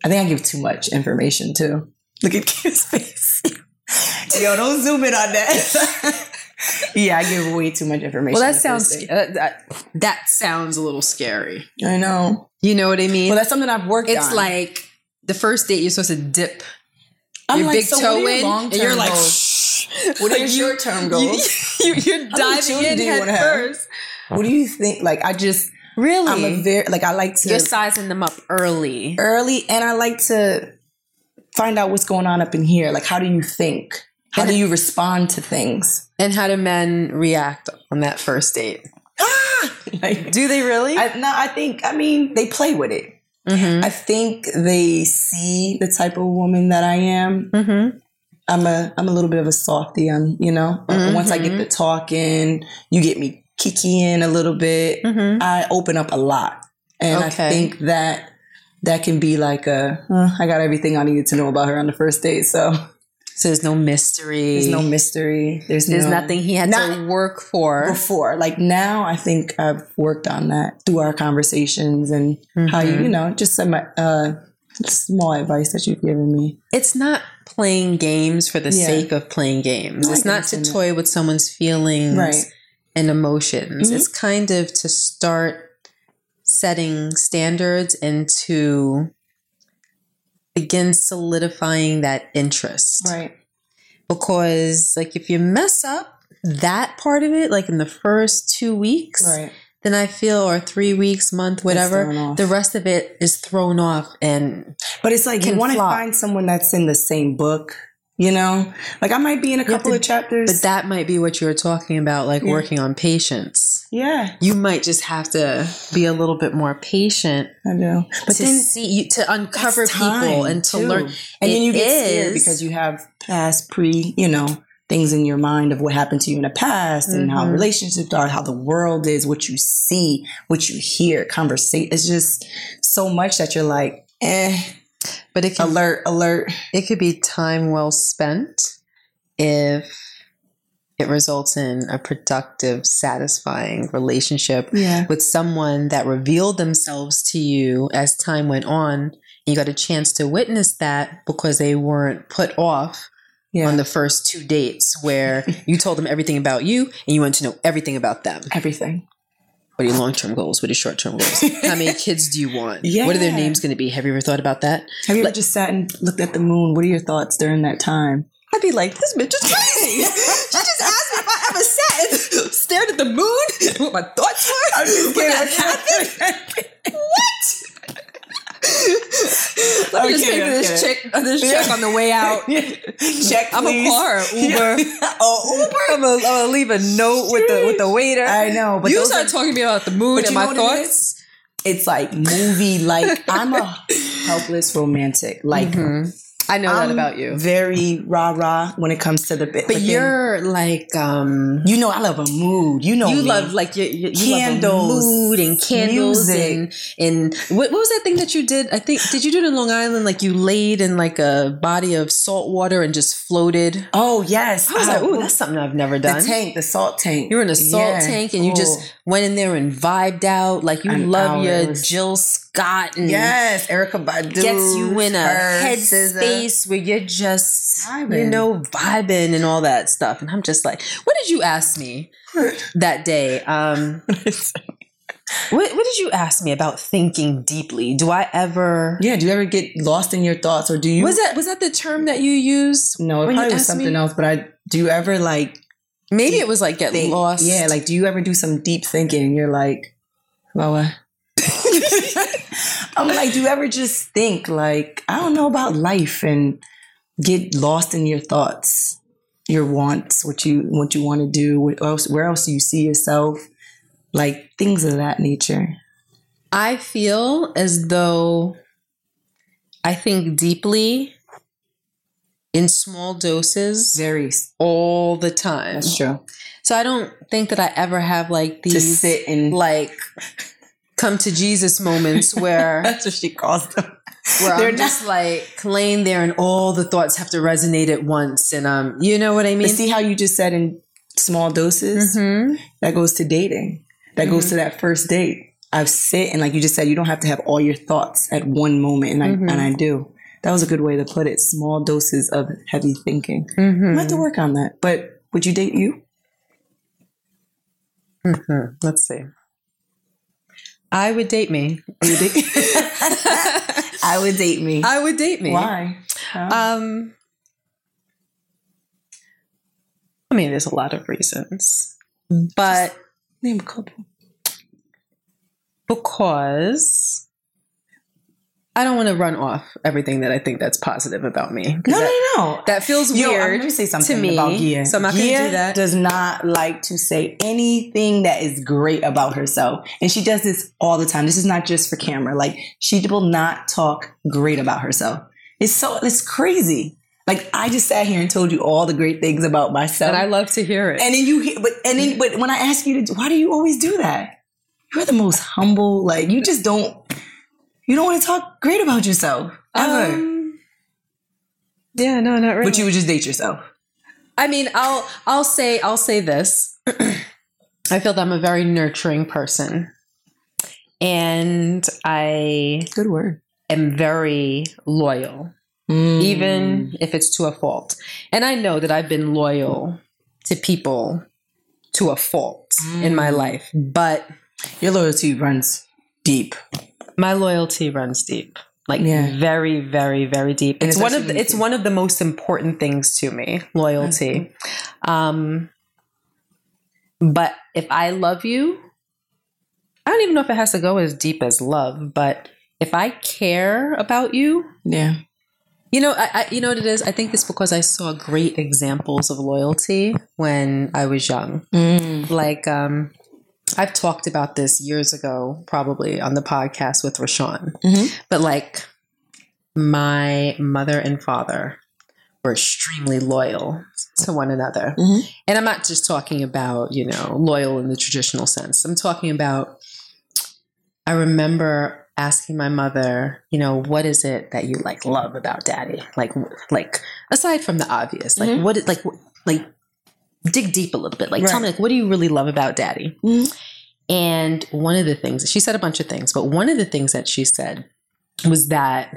I think I give too much information too. Look at Kim's face. Yo, don't zoom in on that. yeah, I give way too much information. well, that sounds first uh, that, that sounds a little scary. I know. You know what I mean? Well, that's something I've worked it's on. like the first date you're supposed to dip I'm your like, big so toe in, and you're like, goals? shh. What are your Like, you- short-term you- goals? You, are many diving children in do you head first. What do you think? Like, I just, Really? I'm a very, like, I like to you're sizing them up early. early and I like to find out what's going on up in here. Like, how do you think? How do you respond to things? And how do men react on that first date? Ah! Like, Do they really? I, no, I think, I mean, they play with it. mm-hmm. I think they see the type of woman that I am. Mm-hmm. I'm a, I'm a little bit of a softy. I'm, you know, But once I get the talking, you get me kikiing a little bit. Mm-hmm. I open up a lot. And I think that that can be like a, uh, I got everything I needed to know about her on the first date. So So there's no mystery. there's no mystery. There's, There's no, nothing he had to work for. before. Like now, I think I've worked on that through our conversations and how you, Mhm. you know, just some uh, small advice that you've given me. It's not playing games for the Yeah. sake of playing games. No, it's not to understand that. toy with someone's feelings Right. and emotions. Mhm. It's kind of to start setting standards and to begin solidifying that interest. Right. Because, like, if you mess up that part of it, like in the first two weeks, Right. then I feel, or three weeks, month, whatever, the rest of it is thrown off and But it's like you want to find someone that's in the same book You know, like I might be in a couple to- of chapters. But that might be what you were talking about, like Yeah. working on patience. yeah, You might just have to be a little bit more patient I know But to then see you to uncover people and to too. learn. and then you get scared because you have past pre, you know, things in your mind of what happened to you in the past and how Mhm. relationships are, how the world is, what you see, what you hear, conversation. It's just so much that you're like, eh, But it can alert, alert. it could be time well spent if it results in a productive, satisfying relationship Yeah. with someone that revealed themselves to you as time went on. You got a chance to witness that because they weren't put off Yeah. on the first two dates where you told them everything about you and you wanted to know everything about them. Everything. What are your long term goals? What are your short term goals? How many kids do you want? What are their names going to be? Have you ever thought about that? Have you ever just sat and looked at the moon? What are your thoughts during that time? I'd be like, this bitch is crazy. she just asked me if I ever sat and stared at the moon, what my thoughts were. I'm just when that kidding. happened. Let me just Okay, think of this okay. chick, uh, this chick on the way out. Check. I'm a please. car, Uber. oh, Uber. I'm gonna, leave a note with the with the waiter. I know, but you start are- talking to me about the But and my what it thoughts. It's like movie like. I'm a helpless romantic. Like Mhm. I know I'm that about you. Very rah rah when it comes to the bit. But you're like, um, you know, I love a mood. You know, you me. love like you, you, you Candles, mood and candles music. and and what, what was that thing that you did? I think did you do it in Long Island? Like you laid in like a body of salt water and just floated. Oh yes, I was I- like, ooh, that's something I've never done. the tank, the salt tank. You were in a salt Yeah. tank and you just went in there and vibed out. Like you An love your hours. Jill Scott and yes, Erykah Badu gets you in a her, head SZA. space where you're just you know vibing and all that stuff. And I'm just like, what did you ask me that day? Um, what, what did you ask me about thinking deeply? Do I ever? yeah, do you ever get lost in your thoughts, or do you? Was that was that the term that you used? no, it probably was something me? else. But I do you ever like Maybe it was like get think- lost. Yeah, like do you ever do some deep thinking and you're like, well, what? I'm like, do you ever just think like, I don't know about life and get lost in your thoughts, your wants, what you what you want to do, what else, where else do you see yourself, like things of that nature. I feel as though I think deeply in small doses Very, all the time. that's true. So I don't think that I ever have like these To sit and like come to Jesus moments where that's what she calls them. where They're I'm just like laying there and all the thoughts have to resonate at once and um you know what I mean? But see how you just said in small doses. Mhm. that goes to dating. That goes to that first date. I've sit and like you just said, you don't have to have all your thoughts at one moment, and I Mhm. and I do. That was a good way to put it. Small doses of heavy thinking. Mhm. I have to work on that. But would you date you? Mhm. Let's see. I would date me. You date- I would date me. I would date me. Why? Um, I mean, there's a lot of reasons, but Name a couple. because I don't want to run off everything that I think that's positive about me. No, that, no, no. that feels Yo, I'm weird gonna say something to me. about Gia. So I'm not going to do that. does not like to say anything that is great about herself, and she does this all the time. This is not just for camera. Like she will not talk great about herself. It's so it's crazy. Like I just sat here and told you all the great things about myself, and I love to hear it. and then you, hear- but and then but when I ask you to, why do you always do that? You're the most humble. Like you just don't. You don't want to talk great about yourself ever. Um, yeah, no, not really. but you would just date yourself. I mean, I'll I'll say I'll say this. I feel that I'm a very nurturing person, and I Good word. am very loyal. Mm. even if it's to a fault. And I know that I've been loyal to people to a fault in my life, but Your loyalty runs deep. My loyalty runs deep. Like Yeah. very, very, very deep. And It's one of the, it's one of the most important things to me, loyalty. Um, but if I love you, I don't even know if it has to go as deep as love, but if I care about you, Yeah. You know, I, I you know what it is. I think it's because I saw great examples of loyalty when I was young. Mm. Like, um, I've talked about this years ago, probably on the podcast with RaShaun. Mhm. But like, my mother and father were extremely loyal to one another, Mhm. and I'm not just talking about you know loyal in the traditional sense. I'm talking about. I remember asking my mother, you know, what is it that you like love about daddy? Like, like aside from the obvious, like Mhm. what, like, like dig deep a little bit. Like, tell me, like, what do you really love about daddy? Mhm. And one of the things she said a bunch of things, but one of the things that she said was that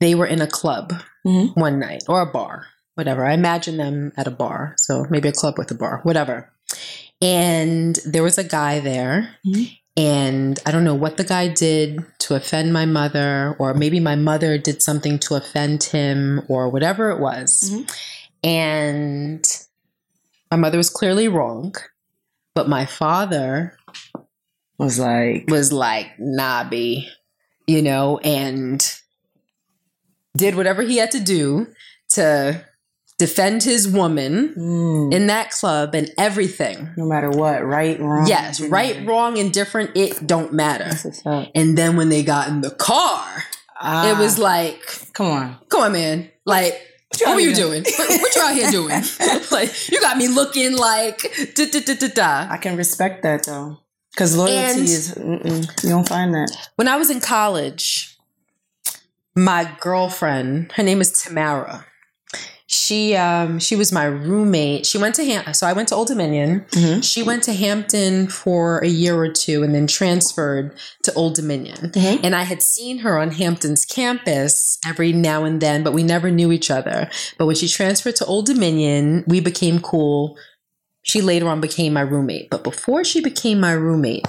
they were in a club Mhm. one night or a bar, whatever. I imagine them at a bar, so maybe a club with a bar, whatever. And there was a guy there, Mhm. and I don't know what the guy did to offend my mother, or maybe my mother did something to offend him, or whatever it was. Mhm. And my mother was clearly wrong, but my father Was like, was like, nah, B, you know, and did whatever he had to do to defend his woman mm, in that club and everything. no matter what, right, wrong. Yes, right, wrong, indifferent, it don't matter. That's what's up. And then when they got in the car, Ah, it was like, come on. come on, man. Like, what out were you doing? What, what you out here doing? like, you got me looking like da da da da da. I can respect that though, because loyalty And- is you don't find that. When I was in college, my girlfriend, her name is Tamara. She um she was my roommate. She went to Ham- so I went to Old Dominion. Mhm. She went to Hampton for a year or two and then transferred to Old Dominion. Mhm. And I had seen her on Hampton's campus every now and then, but we never knew each other. But when she transferred to Old Dominion, we became cool. She later on became my roommate. But before she became my roommate,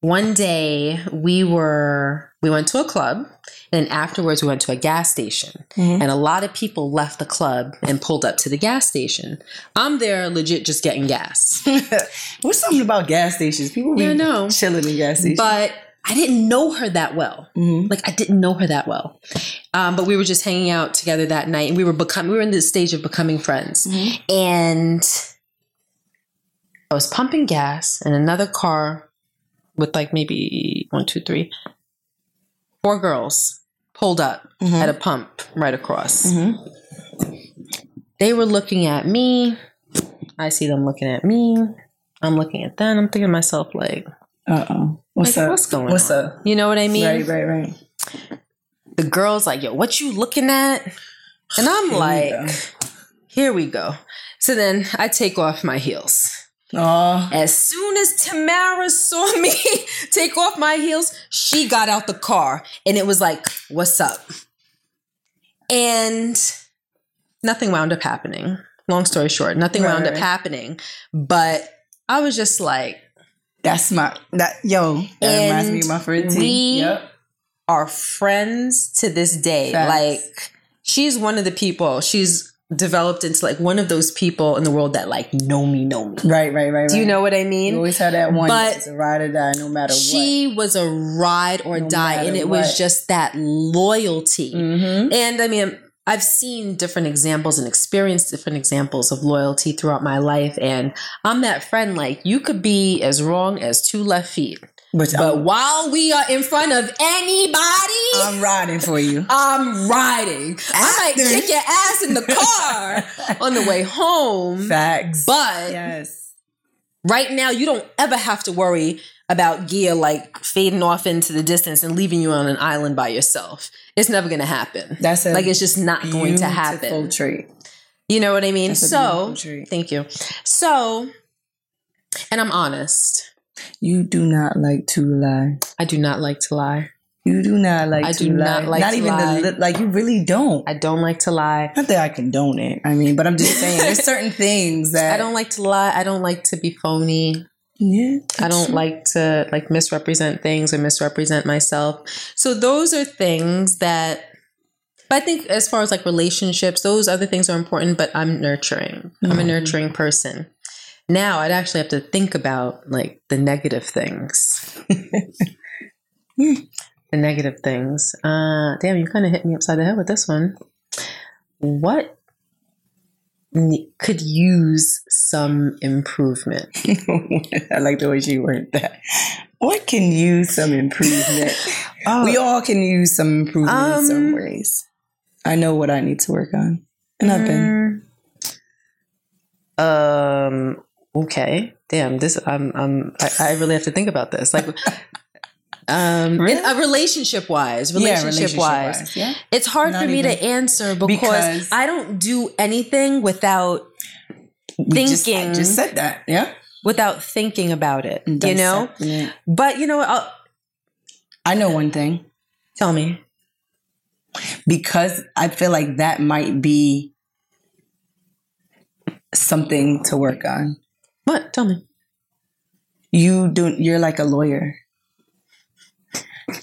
one day we were we went to a club and afterwards we went to a gas station Mhm. and a lot of people left the club and pulled up to the gas station i'm there legit just getting gas What's something about gas stations? People be Yeah, know. chilling in gas stations. but i didn't know her that well Mhm. like i didn't know her that well um, but we were just hanging out together that night and we were become we were in the stage of becoming friends Mhm. and i was pumping gas and another car with like maybe one two three four girls pulled up Mhm. at a pump right across Mhm. they were looking at me i see them looking at me i'm looking at them i'm thinking to myself like, Uh-oh. What's like up? what's going What's on up? you know what i mean right, right, right. the girl's like, yo, what you looking at? And I'm Here like, go. here we go. So then I take off my heels. Oh, As soon as Tamara saw me take off my heels, she got out the car and it was like, what's up? And nothing wound up happening. Long story short, nothing Right, wound up happening. But I was just like, that's my that yo. That reminds me of my friend T. we- Yep. are friends to this day. Facts. Like she's one of the people. She's developed into like one of those people in the world that like know me, know me. Right, right, right. Do you know what I You mean? always had that one But that's a ride or die, no matter what. She was a ride or No die, and it was just that loyalty. Mm-hmm. And I mean, I've seen different examples and experienced different examples of loyalty throughout my life. And I'm that friend, like, you could be as wrong as two left feet. But, But I'm, while we are in front of anybody, I'm riding for you. I'm riding. I might kick your ass in the car on the way home. Facts. But yes. right now, you don't ever have to worry about Gia like fading off into the distance and leaving you on an island by yourself. It's never going to happen. That's like it's just not going to happen. trait. You know what I mean? That's so, thank you. So, and I'm honest. You do not like to lie. I do not like to lie. You do not like I to do lie. not like not to even lie. the. Like you really don't. I don't like to lie. not that I condone it. I mean, but I'm just saying there's certain things that I don't like to lie. I don't like to be phony. Yeah, I don't like to like misrepresent things or misrepresent myself. So those are things that but I think as far as like relationships, those other things are important, but I'm nurturing. I'm a Mhm. nurturing person. Now I'd actually have to think about like the negative things. the negative things. Uh, damn, you kind of hit me upside the head with this one. What could use some improvement? I like the way she worded that. What can use some improvement? Oh, we all can use some improvement in some Um, ways. I know what I need to work on. And I've been. Um. Okay. Damn. This. I'm. I'm. I, I really have to think about this. Like. Um, Really? in- uh, relationship wise, relationship, wise, relationship-wise, Yeah. it's hard Not for me even- to answer because, Because- I don't do anything without We just- I Thinking. just said that. Yeah. without thinking about it. You know, it. but you know, what? I'll, I know one thing. tell me. because I feel like that might be something to work on. What? Tell me. You do. You're like a lawyer,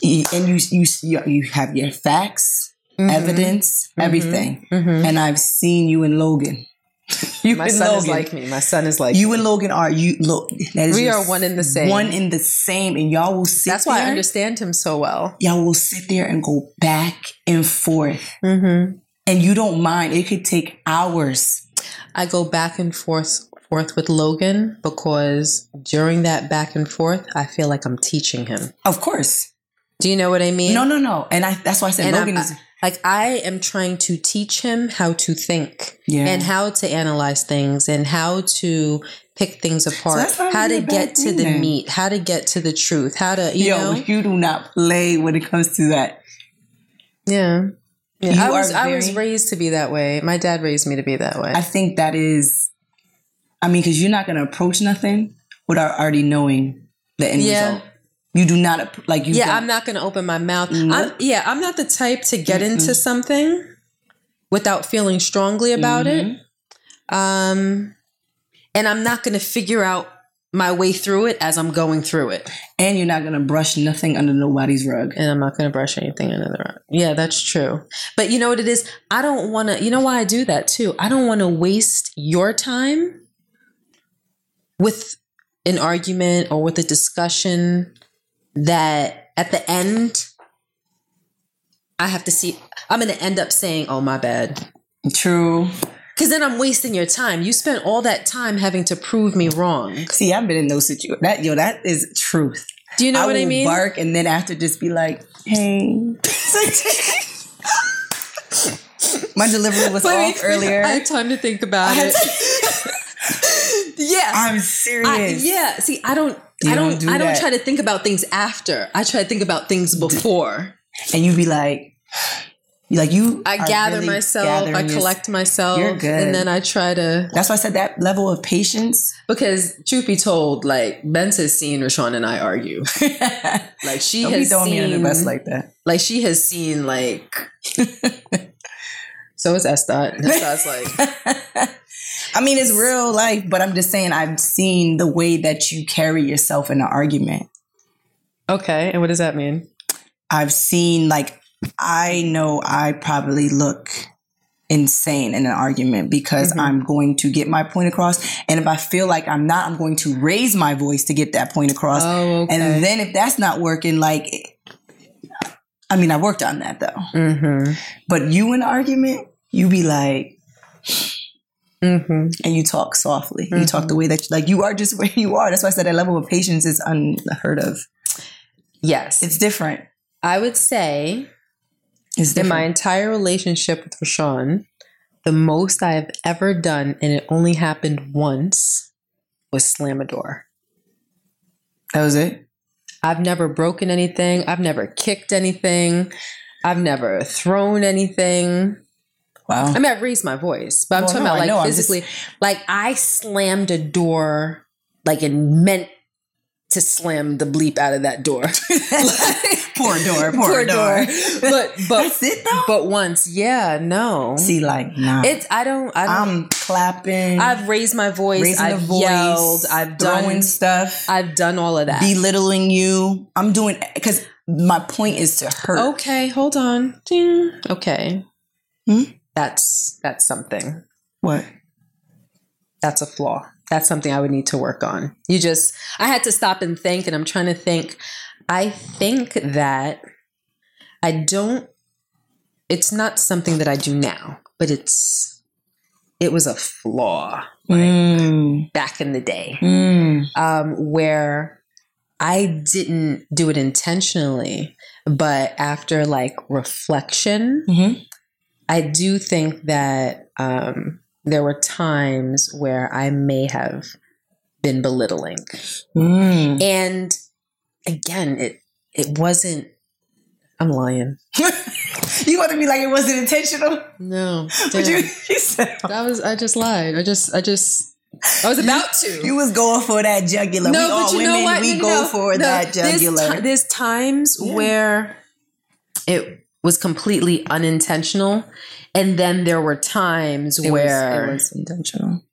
and you you you, you have your facts, Mm-hmm. evidence, everything. Mhm. And I've seen you and Logan. You My son is like me. My son is like You me. and Logan are you look. That is We are one in the same. One in the same, and y'all will sit. That's why I understand him so well. Y'all will sit there and go back and forth, Mm-hmm. and you don't mind. It could take hours. I go back and forth forth with Logan because during that back and forth, I feel like I'm teaching him. Of course. Do you know what I mean? No, no, no. And I that's why I said And Logan I'm, is like I am trying to teach him how to think Yeah. and how to analyze things and how to pick things apart, not how to get to the then. meat, how to get to the truth, how to you Yo, know, you do not play when it comes to that. yeah. Yeah, You I was are I was raised to be that way. My dad raised me to be that way. I think that is I mean, because you're not gonna approach nothing without already knowing the end Yeah. result. You do not like you yeah, don't- I'm not going to open my mouth. Nope. I'm, yeah, I'm not the type to get into something without feeling strongly about Mm-hmm. it. Um, and I'm not going to figure out my way through it as I'm going through it. and you're not gonna brush nothing under nobody's rug. And I'm not going to brush anything under the rug. Yeah, that's true. But you know what it is? I don't want to, you know why I do that too? I don't want to waste your time with an argument or with a discussion that at the end, I have to see, I'm going to end up saying, oh, my bad. True. Because then I'm wasting your time. You spent all that time having to prove me wrong. See, I've been in those situations. That yo, that is truth. Do you know what I mean? Bark and then after just be like, hey. My delivery was Wait, off earlier. I had time to think about I it. yes. I'm serious. I, yeah. See, I don't. You I don't. don't do I don't that. try to think about things after. I try to think about things before. And you'd be like, like you. I gather really myself. I gathering your- collect myself. You're good. And then I try to. That's why I said that level of patience. Because truth be told, like Benz has seen RaShaun and I argue. Like she Don't be has throwing seen. me under the bus like that. like she has seen like. so is Estat. And Estat's like. I mean, it's real life, but I'm just saying I've seen the way that you carry yourself in an argument. Okay, and what does that mean? I've seen like I know I probably look insane in an argument because I'm going to get my point across. And if I feel like I'm not, I'm going to raise my voice to get that point across. Oh, okay. And then if that's not working, like, I mean, I worked on that though. Mm-hmm. But you in an argument, you be like, Mm-hmm. and you talk softly. You talk the way that, like, you are just where you are. That's why I said that level of patience is unheard of. Yes, It's different. I would say It's in my entire relationship with RaShaun, the most I have ever done, and it only happened once, was slam a door. that was it. I've never broken anything. I've never kicked anything. I've never thrown anything. Wow. I mean, I've raised my voice, but I'm Well, talking no, about like just- physically. Like I slammed a door, like and meant to slam the bleep out of that door. poor door, poor, Poor door. but but That's it though. but once, yeah, no. See, like, nah. It's I don't I don't I'm clapping, I've raised my voice. I've the voice, yelled. I've throwing done. stuff, I've done all of that. belittling you. I'm doing because my point is to hurt. okay, hold on. Ding. Okay, Hmm? That's that's something. What? That's a flaw. That's something I would need to work on. You just I had to stop and think, and I'm trying to think. I think that I don't. It's not something that I do now, but it's. It was a flaw Mm, back in the day mm, um, where I didn't do it intentionally, but after like reflection, mhm. I do think that um, there were times where I may have been belittling, Mm. and again, it it wasn't. I'm lying. you want to be like it wasn't intentional? No, But you, you said that was. I just lied. I just. I just. I was about to. you was going for that jugular. No, we all women, we No, go no, for no. that There's jugular. There's, times Yeah. where it was completely unintentional, and then there were times It was- where it was intentional.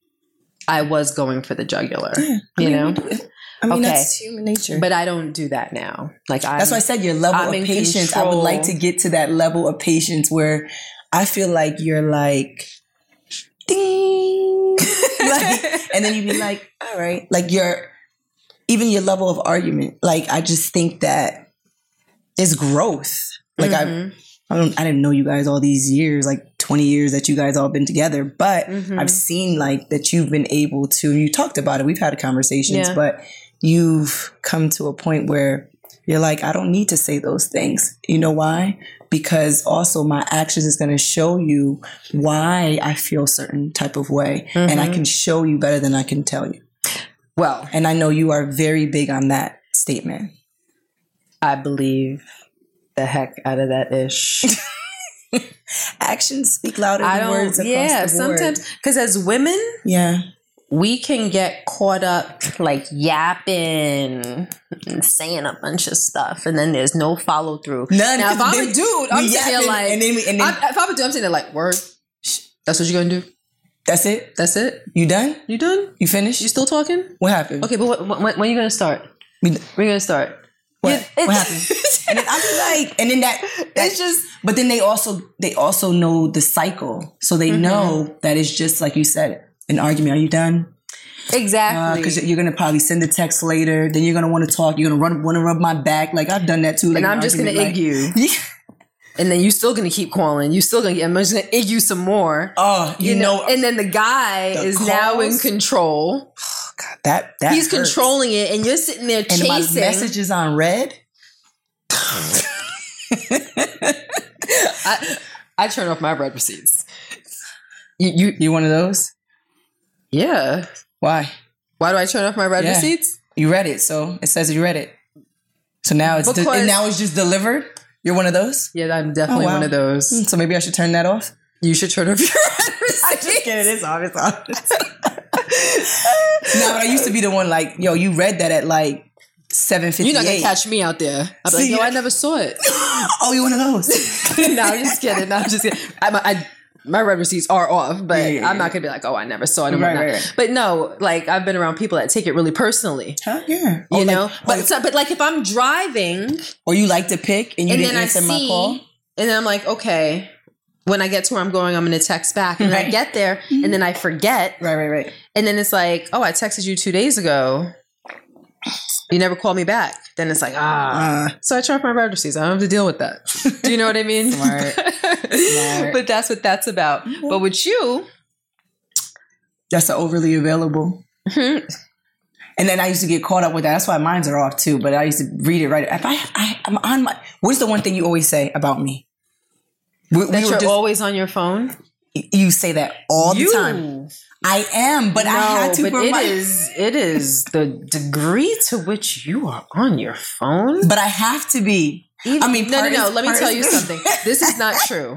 I was going for the jugular. Yeah, You mean, know? we do it. I mean, Okay. that's human nature. But I don't do that now. Like I. That's why I said your level I'm of patience. I would like to get to that level of patience where I feel like you're like, ding, like, and then you'd be like, all right, like your even your level of argument. Like I just think that is growth. Like Mhm. I, I don't, I didn't know you guys all these years, like twenty years that you guys all been together, but Mhm. I've seen like that you've been able to. You talked about it. We've had conversations, Yeah. but you've come to a point where you're like, I don't need to say those things. You know why? Because also my actions is going to show you why I feel certain type of way, and I Mhm. can show you better than I can tell you. well, And I know you are very big on that statement. I believe the heck out of that ish. Actions speak louder I than don't. words. Across yeah, the board. sometimes because as women, yeah. we can get caught up like yapping and saying a bunch of stuff, and then there's no follow through. None. Now, if I'm Then a dude, I'm we sitting there like, and then, we- and then I'm, if I'm a dude, I'm sitting there like, word. That's what you're gonna do. that's it. That's it. You done? You done? You finished? You still talking? what happened? Okay, but what, when, when are you gonna start? We- When are you gonna start? What, Yeah, what happened? And then I'm like, and then that, that It's just but then they also they also know the cycle, so they Mm-hmm. know that it's just like you said, an argument. Are you done? exactly. Because you're gonna probably send a text later. Then you're gonna want to talk. You're gonna run want to rub my back. Like I've done that too. Like and I'm just gonna argument, egg you, and then you're still gonna keep calling. You're still gonna get. I'm just gonna egg you some more. Oh, you, know, and then the guy the is now in control. God, that that He's hurts. controlling it, and you're sitting there And my chasing. messages on read. I, I turn off my read receipts. You, you, You one of those? yeah. Why? Why do I turn off my read Yeah. receipts? You read it, so it says you read it. So now it's de- and now it's just delivered. You're one of those. Yeah, I'm definitely Oh, wow. one of those. Hmm, So maybe I should turn that off. You should turn off your read I receipts. just kidding. It's obvious. obvious. no, but I used to be the one like, yo, you read that at like seven fifty. You're not gonna catch me out there. I'm like, See, yo, I never saw it. Oh, you one of those? no, I'm just kidding. No, I'm just kidding. I, I, my read receipts are off, but Yeah, yeah, I'm not gonna be like, oh, I never saw it. And Right, whatnot. right, right. But no, like I've been around people that take it really personally. Huh? Yeah. You Or like- know, oh, but like- so, but like if I'm driving or you like to pick and you and didn't then I answer my call. and then I'm like, okay, when I get to where I'm going, I'm going to text back, and then I get there, and then I forget, Right, right, right. and then it's like, oh, I texted you two days ago. You never called me back. Then it's like, ah. Uh, So I turn off my receipts. I don't have to deal with that. Do you know what I mean? Smart. Smart. but that's what that's about. But with you, that's overly available. Mhm. And then I used to get caught up with that. That's why mines are off too. But I used to read it right. If I, I I'm on my. What's the one thing you always say about me? We, we that were you're just- always on your phone. you say that all you. the time. I am, but I had to but for it is it is the degree to which you are on your phone. But I have to be. Even- I mean, no, no, no. Let me tell you something. This is not true.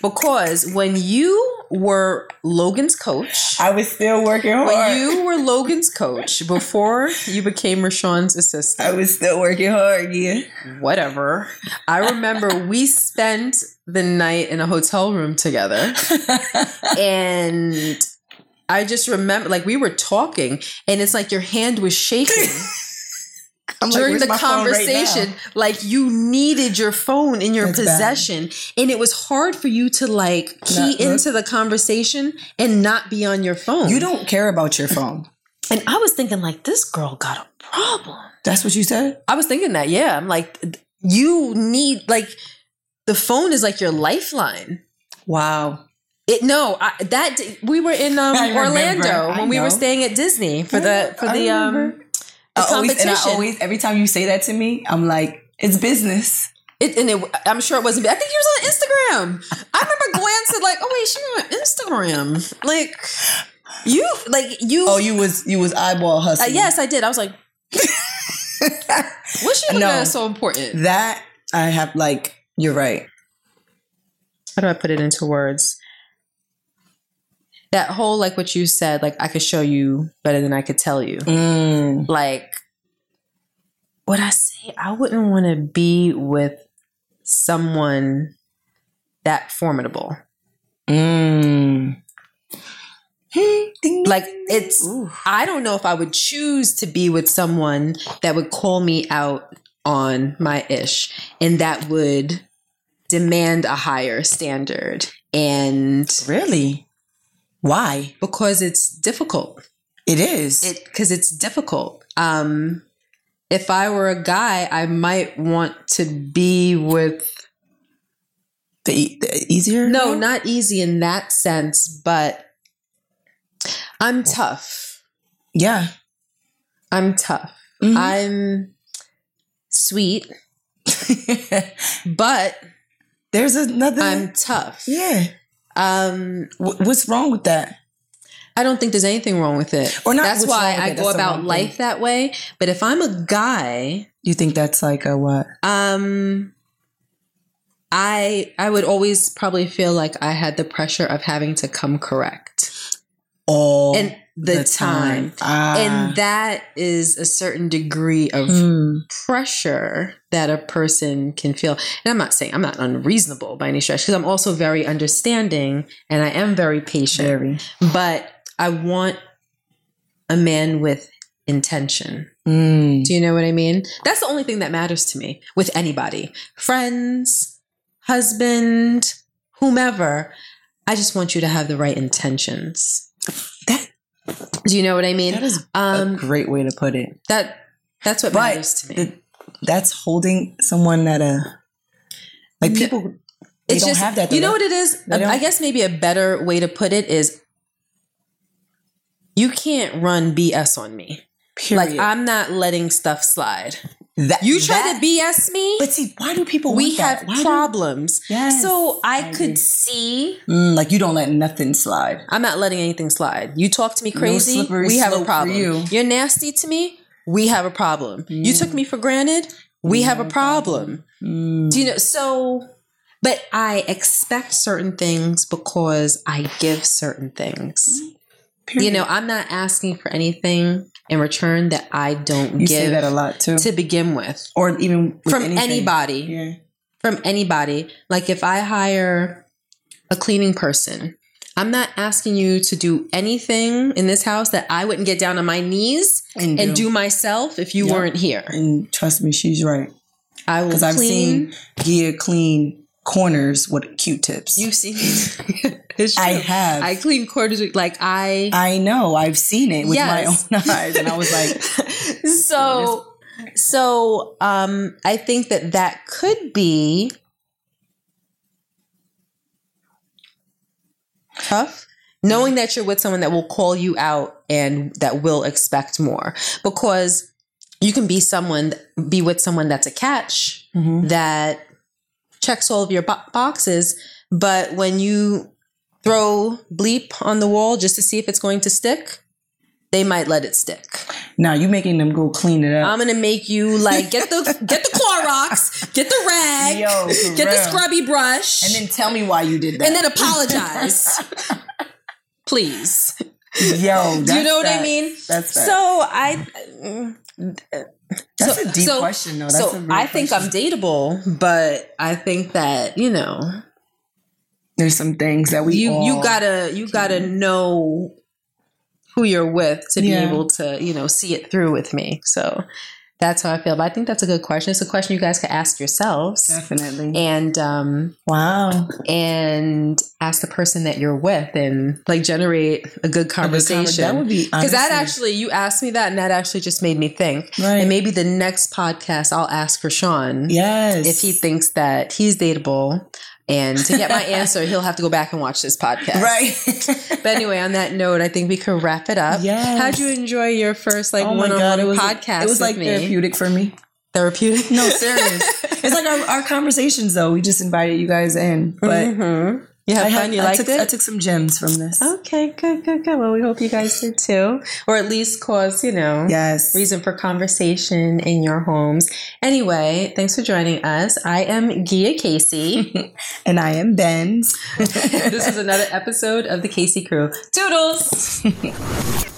Because when you were Logan's coach, I was still working hard. when you were Logan's coach before you became RaShaun's assistant, I was still working hard. Yeah. whatever. I remember we spent the night in a hotel room together, and I just remember like we were talking, and it's like your hand was shaking. I'm during "Where's the phone right conversation, like you needed your phone in your That's bad. possession, and it was hard for you to like key Not into the conversation and not be on your phone. you don't care about your phone. And I was thinking, like, this girl got a problem. That's what you said. I was thinking that, yeah. I'm like, you need like the phone is like your lifeline. Wow. It no, I, that we were in um, Orlando when we were staying at Disney for the for the um I always, and I always, every time you say that to me, I'm like, it's business. It, and it, I'm sure it wasn't. I think he was on Instagram. I remember glancing like, oh wait, she's on Instagram. Like you, like you. Oh, you was you was eyeball uh, hustling. yes, I did. I was like, what's she looking No. at so important? that I have like. You're right. How do I put it into words? That whole like what you said, like I could show you better than I could tell you. Mm. Like what I say, I wouldn't want to be with someone that formidable. Mm. Like it's Ooh. I don't know if I would choose to be with someone that would call me out on my ish and that would demand a higher standard and really. Why? because it's difficult. It is. It because it's difficult. Um if I were a guy, I might want to be with the, e- the easier. no, not easy in that sense, but I'm tough. Yeah. I'm tough. Mhm. I'm sweet, but There's another. I'm tough. yeah. Um, Wh- what's wrong with that? I don't think there's anything wrong with it. Or not That's why I go about life thing. that way. But if I'm a guy, You think that's like a what? um, I I would always probably feel like I had the pressure of having to come correct All and the, time. Ah. And that is a certain degree of Hmm. pressure that a person can feel. And I'm not saying I'm not unreasonable by any stretch because I'm also very understanding and I am very patient. Very. But I want a man with intention. Mm. Do you know what I mean? That's the only thing that matters to me with anybody friends, husband, whomever. I just want you to have the right intentions. That Do you know what I mean? that is um, a great way to put it. that that's what But matters to me. the- that's holding someone at a like No, people. They it's don't just have that. you know what it is. I guess maybe a better way to put it is you can't run BS on me. Period. Like I'm not letting stuff slide. That, You try that- to BS me, But see, why do people? we want have do- problems. Yes, so I, I could see Mm, like you don't let nothing slide. I'm not letting anything slide. You talk to me crazy, slippery we have a problem. you. You're nasty to me, we have a problem. You took me for granted, we have a problem. Mm. Do you know? So, but I expect certain things because I give certain things. Period. You know, I'm not asking for anything in return that I don't you say give that a lot too, to begin with or even with from anything. anybody. Yeah. From anybody. Like if I hire a cleaning person, I'm not asking you to do anything in this house that I wouldn't get down on my knees And, and do myself if you Yep. weren't here. And trust me, she's right. I will Because I've clean. seen Gia clean corners with Q-tips. You've seen it's true. I have. I clean quarters with- like I I know. I've seen it with Yes. my own eyes, and I was like, so so um I think that that could be tough knowing that you're with someone that will call you out and that will expect more because you can be someone be with someone that's a catch Mhm. that checks all of your bo- boxes but when you throw bleep on the wall just to see if it's going to stick they might let it stick "Now you making them go clean it up." I'm gonna make you like get the get the Clorox, get the rag, Yo, get the scrubby brush, and then tell me why you did that. and then apologize, please. yo, Do you know what I mean? That's that. So I, That's so- a deep so- question, though. That's so a real I think I'm question. dateable, but I think that you know There's some things that we you you gotta you gotta know who you're with to be able to you know see it through with me. So That's how I feel. But I think that's a good question. It's a question you guys could ask yourselves. Definitely. And um wow. and ask the person that you're with and like generate a good conversation. That would be because that actually you asked me that and that actually just made me think. Right. And maybe the next podcast I'll ask RaShaun Yes. if he thinks that he's dateable. And to get my answer, he'll have to go back and watch this podcast. Right. But anyway, on that note, I think we could wrap it up. Yes. How'd you enjoy your first like oh god, it was podcast? It was like me? therapeutic for me. Therapeutic. No, serious. it's like our, our conversations though. We just invited you guys in, but Mhm. You had I, fun. had, you I, liked took, it. I took some gems from this. Okay, good, good, good. Well, we hope you guys did too, or at least cause you know Yes. reason for conversation in your homes. Anyway, thanks for joining us. I am Gia Casey. And I am Benz. this is another episode of the Casey Crew. Toodles.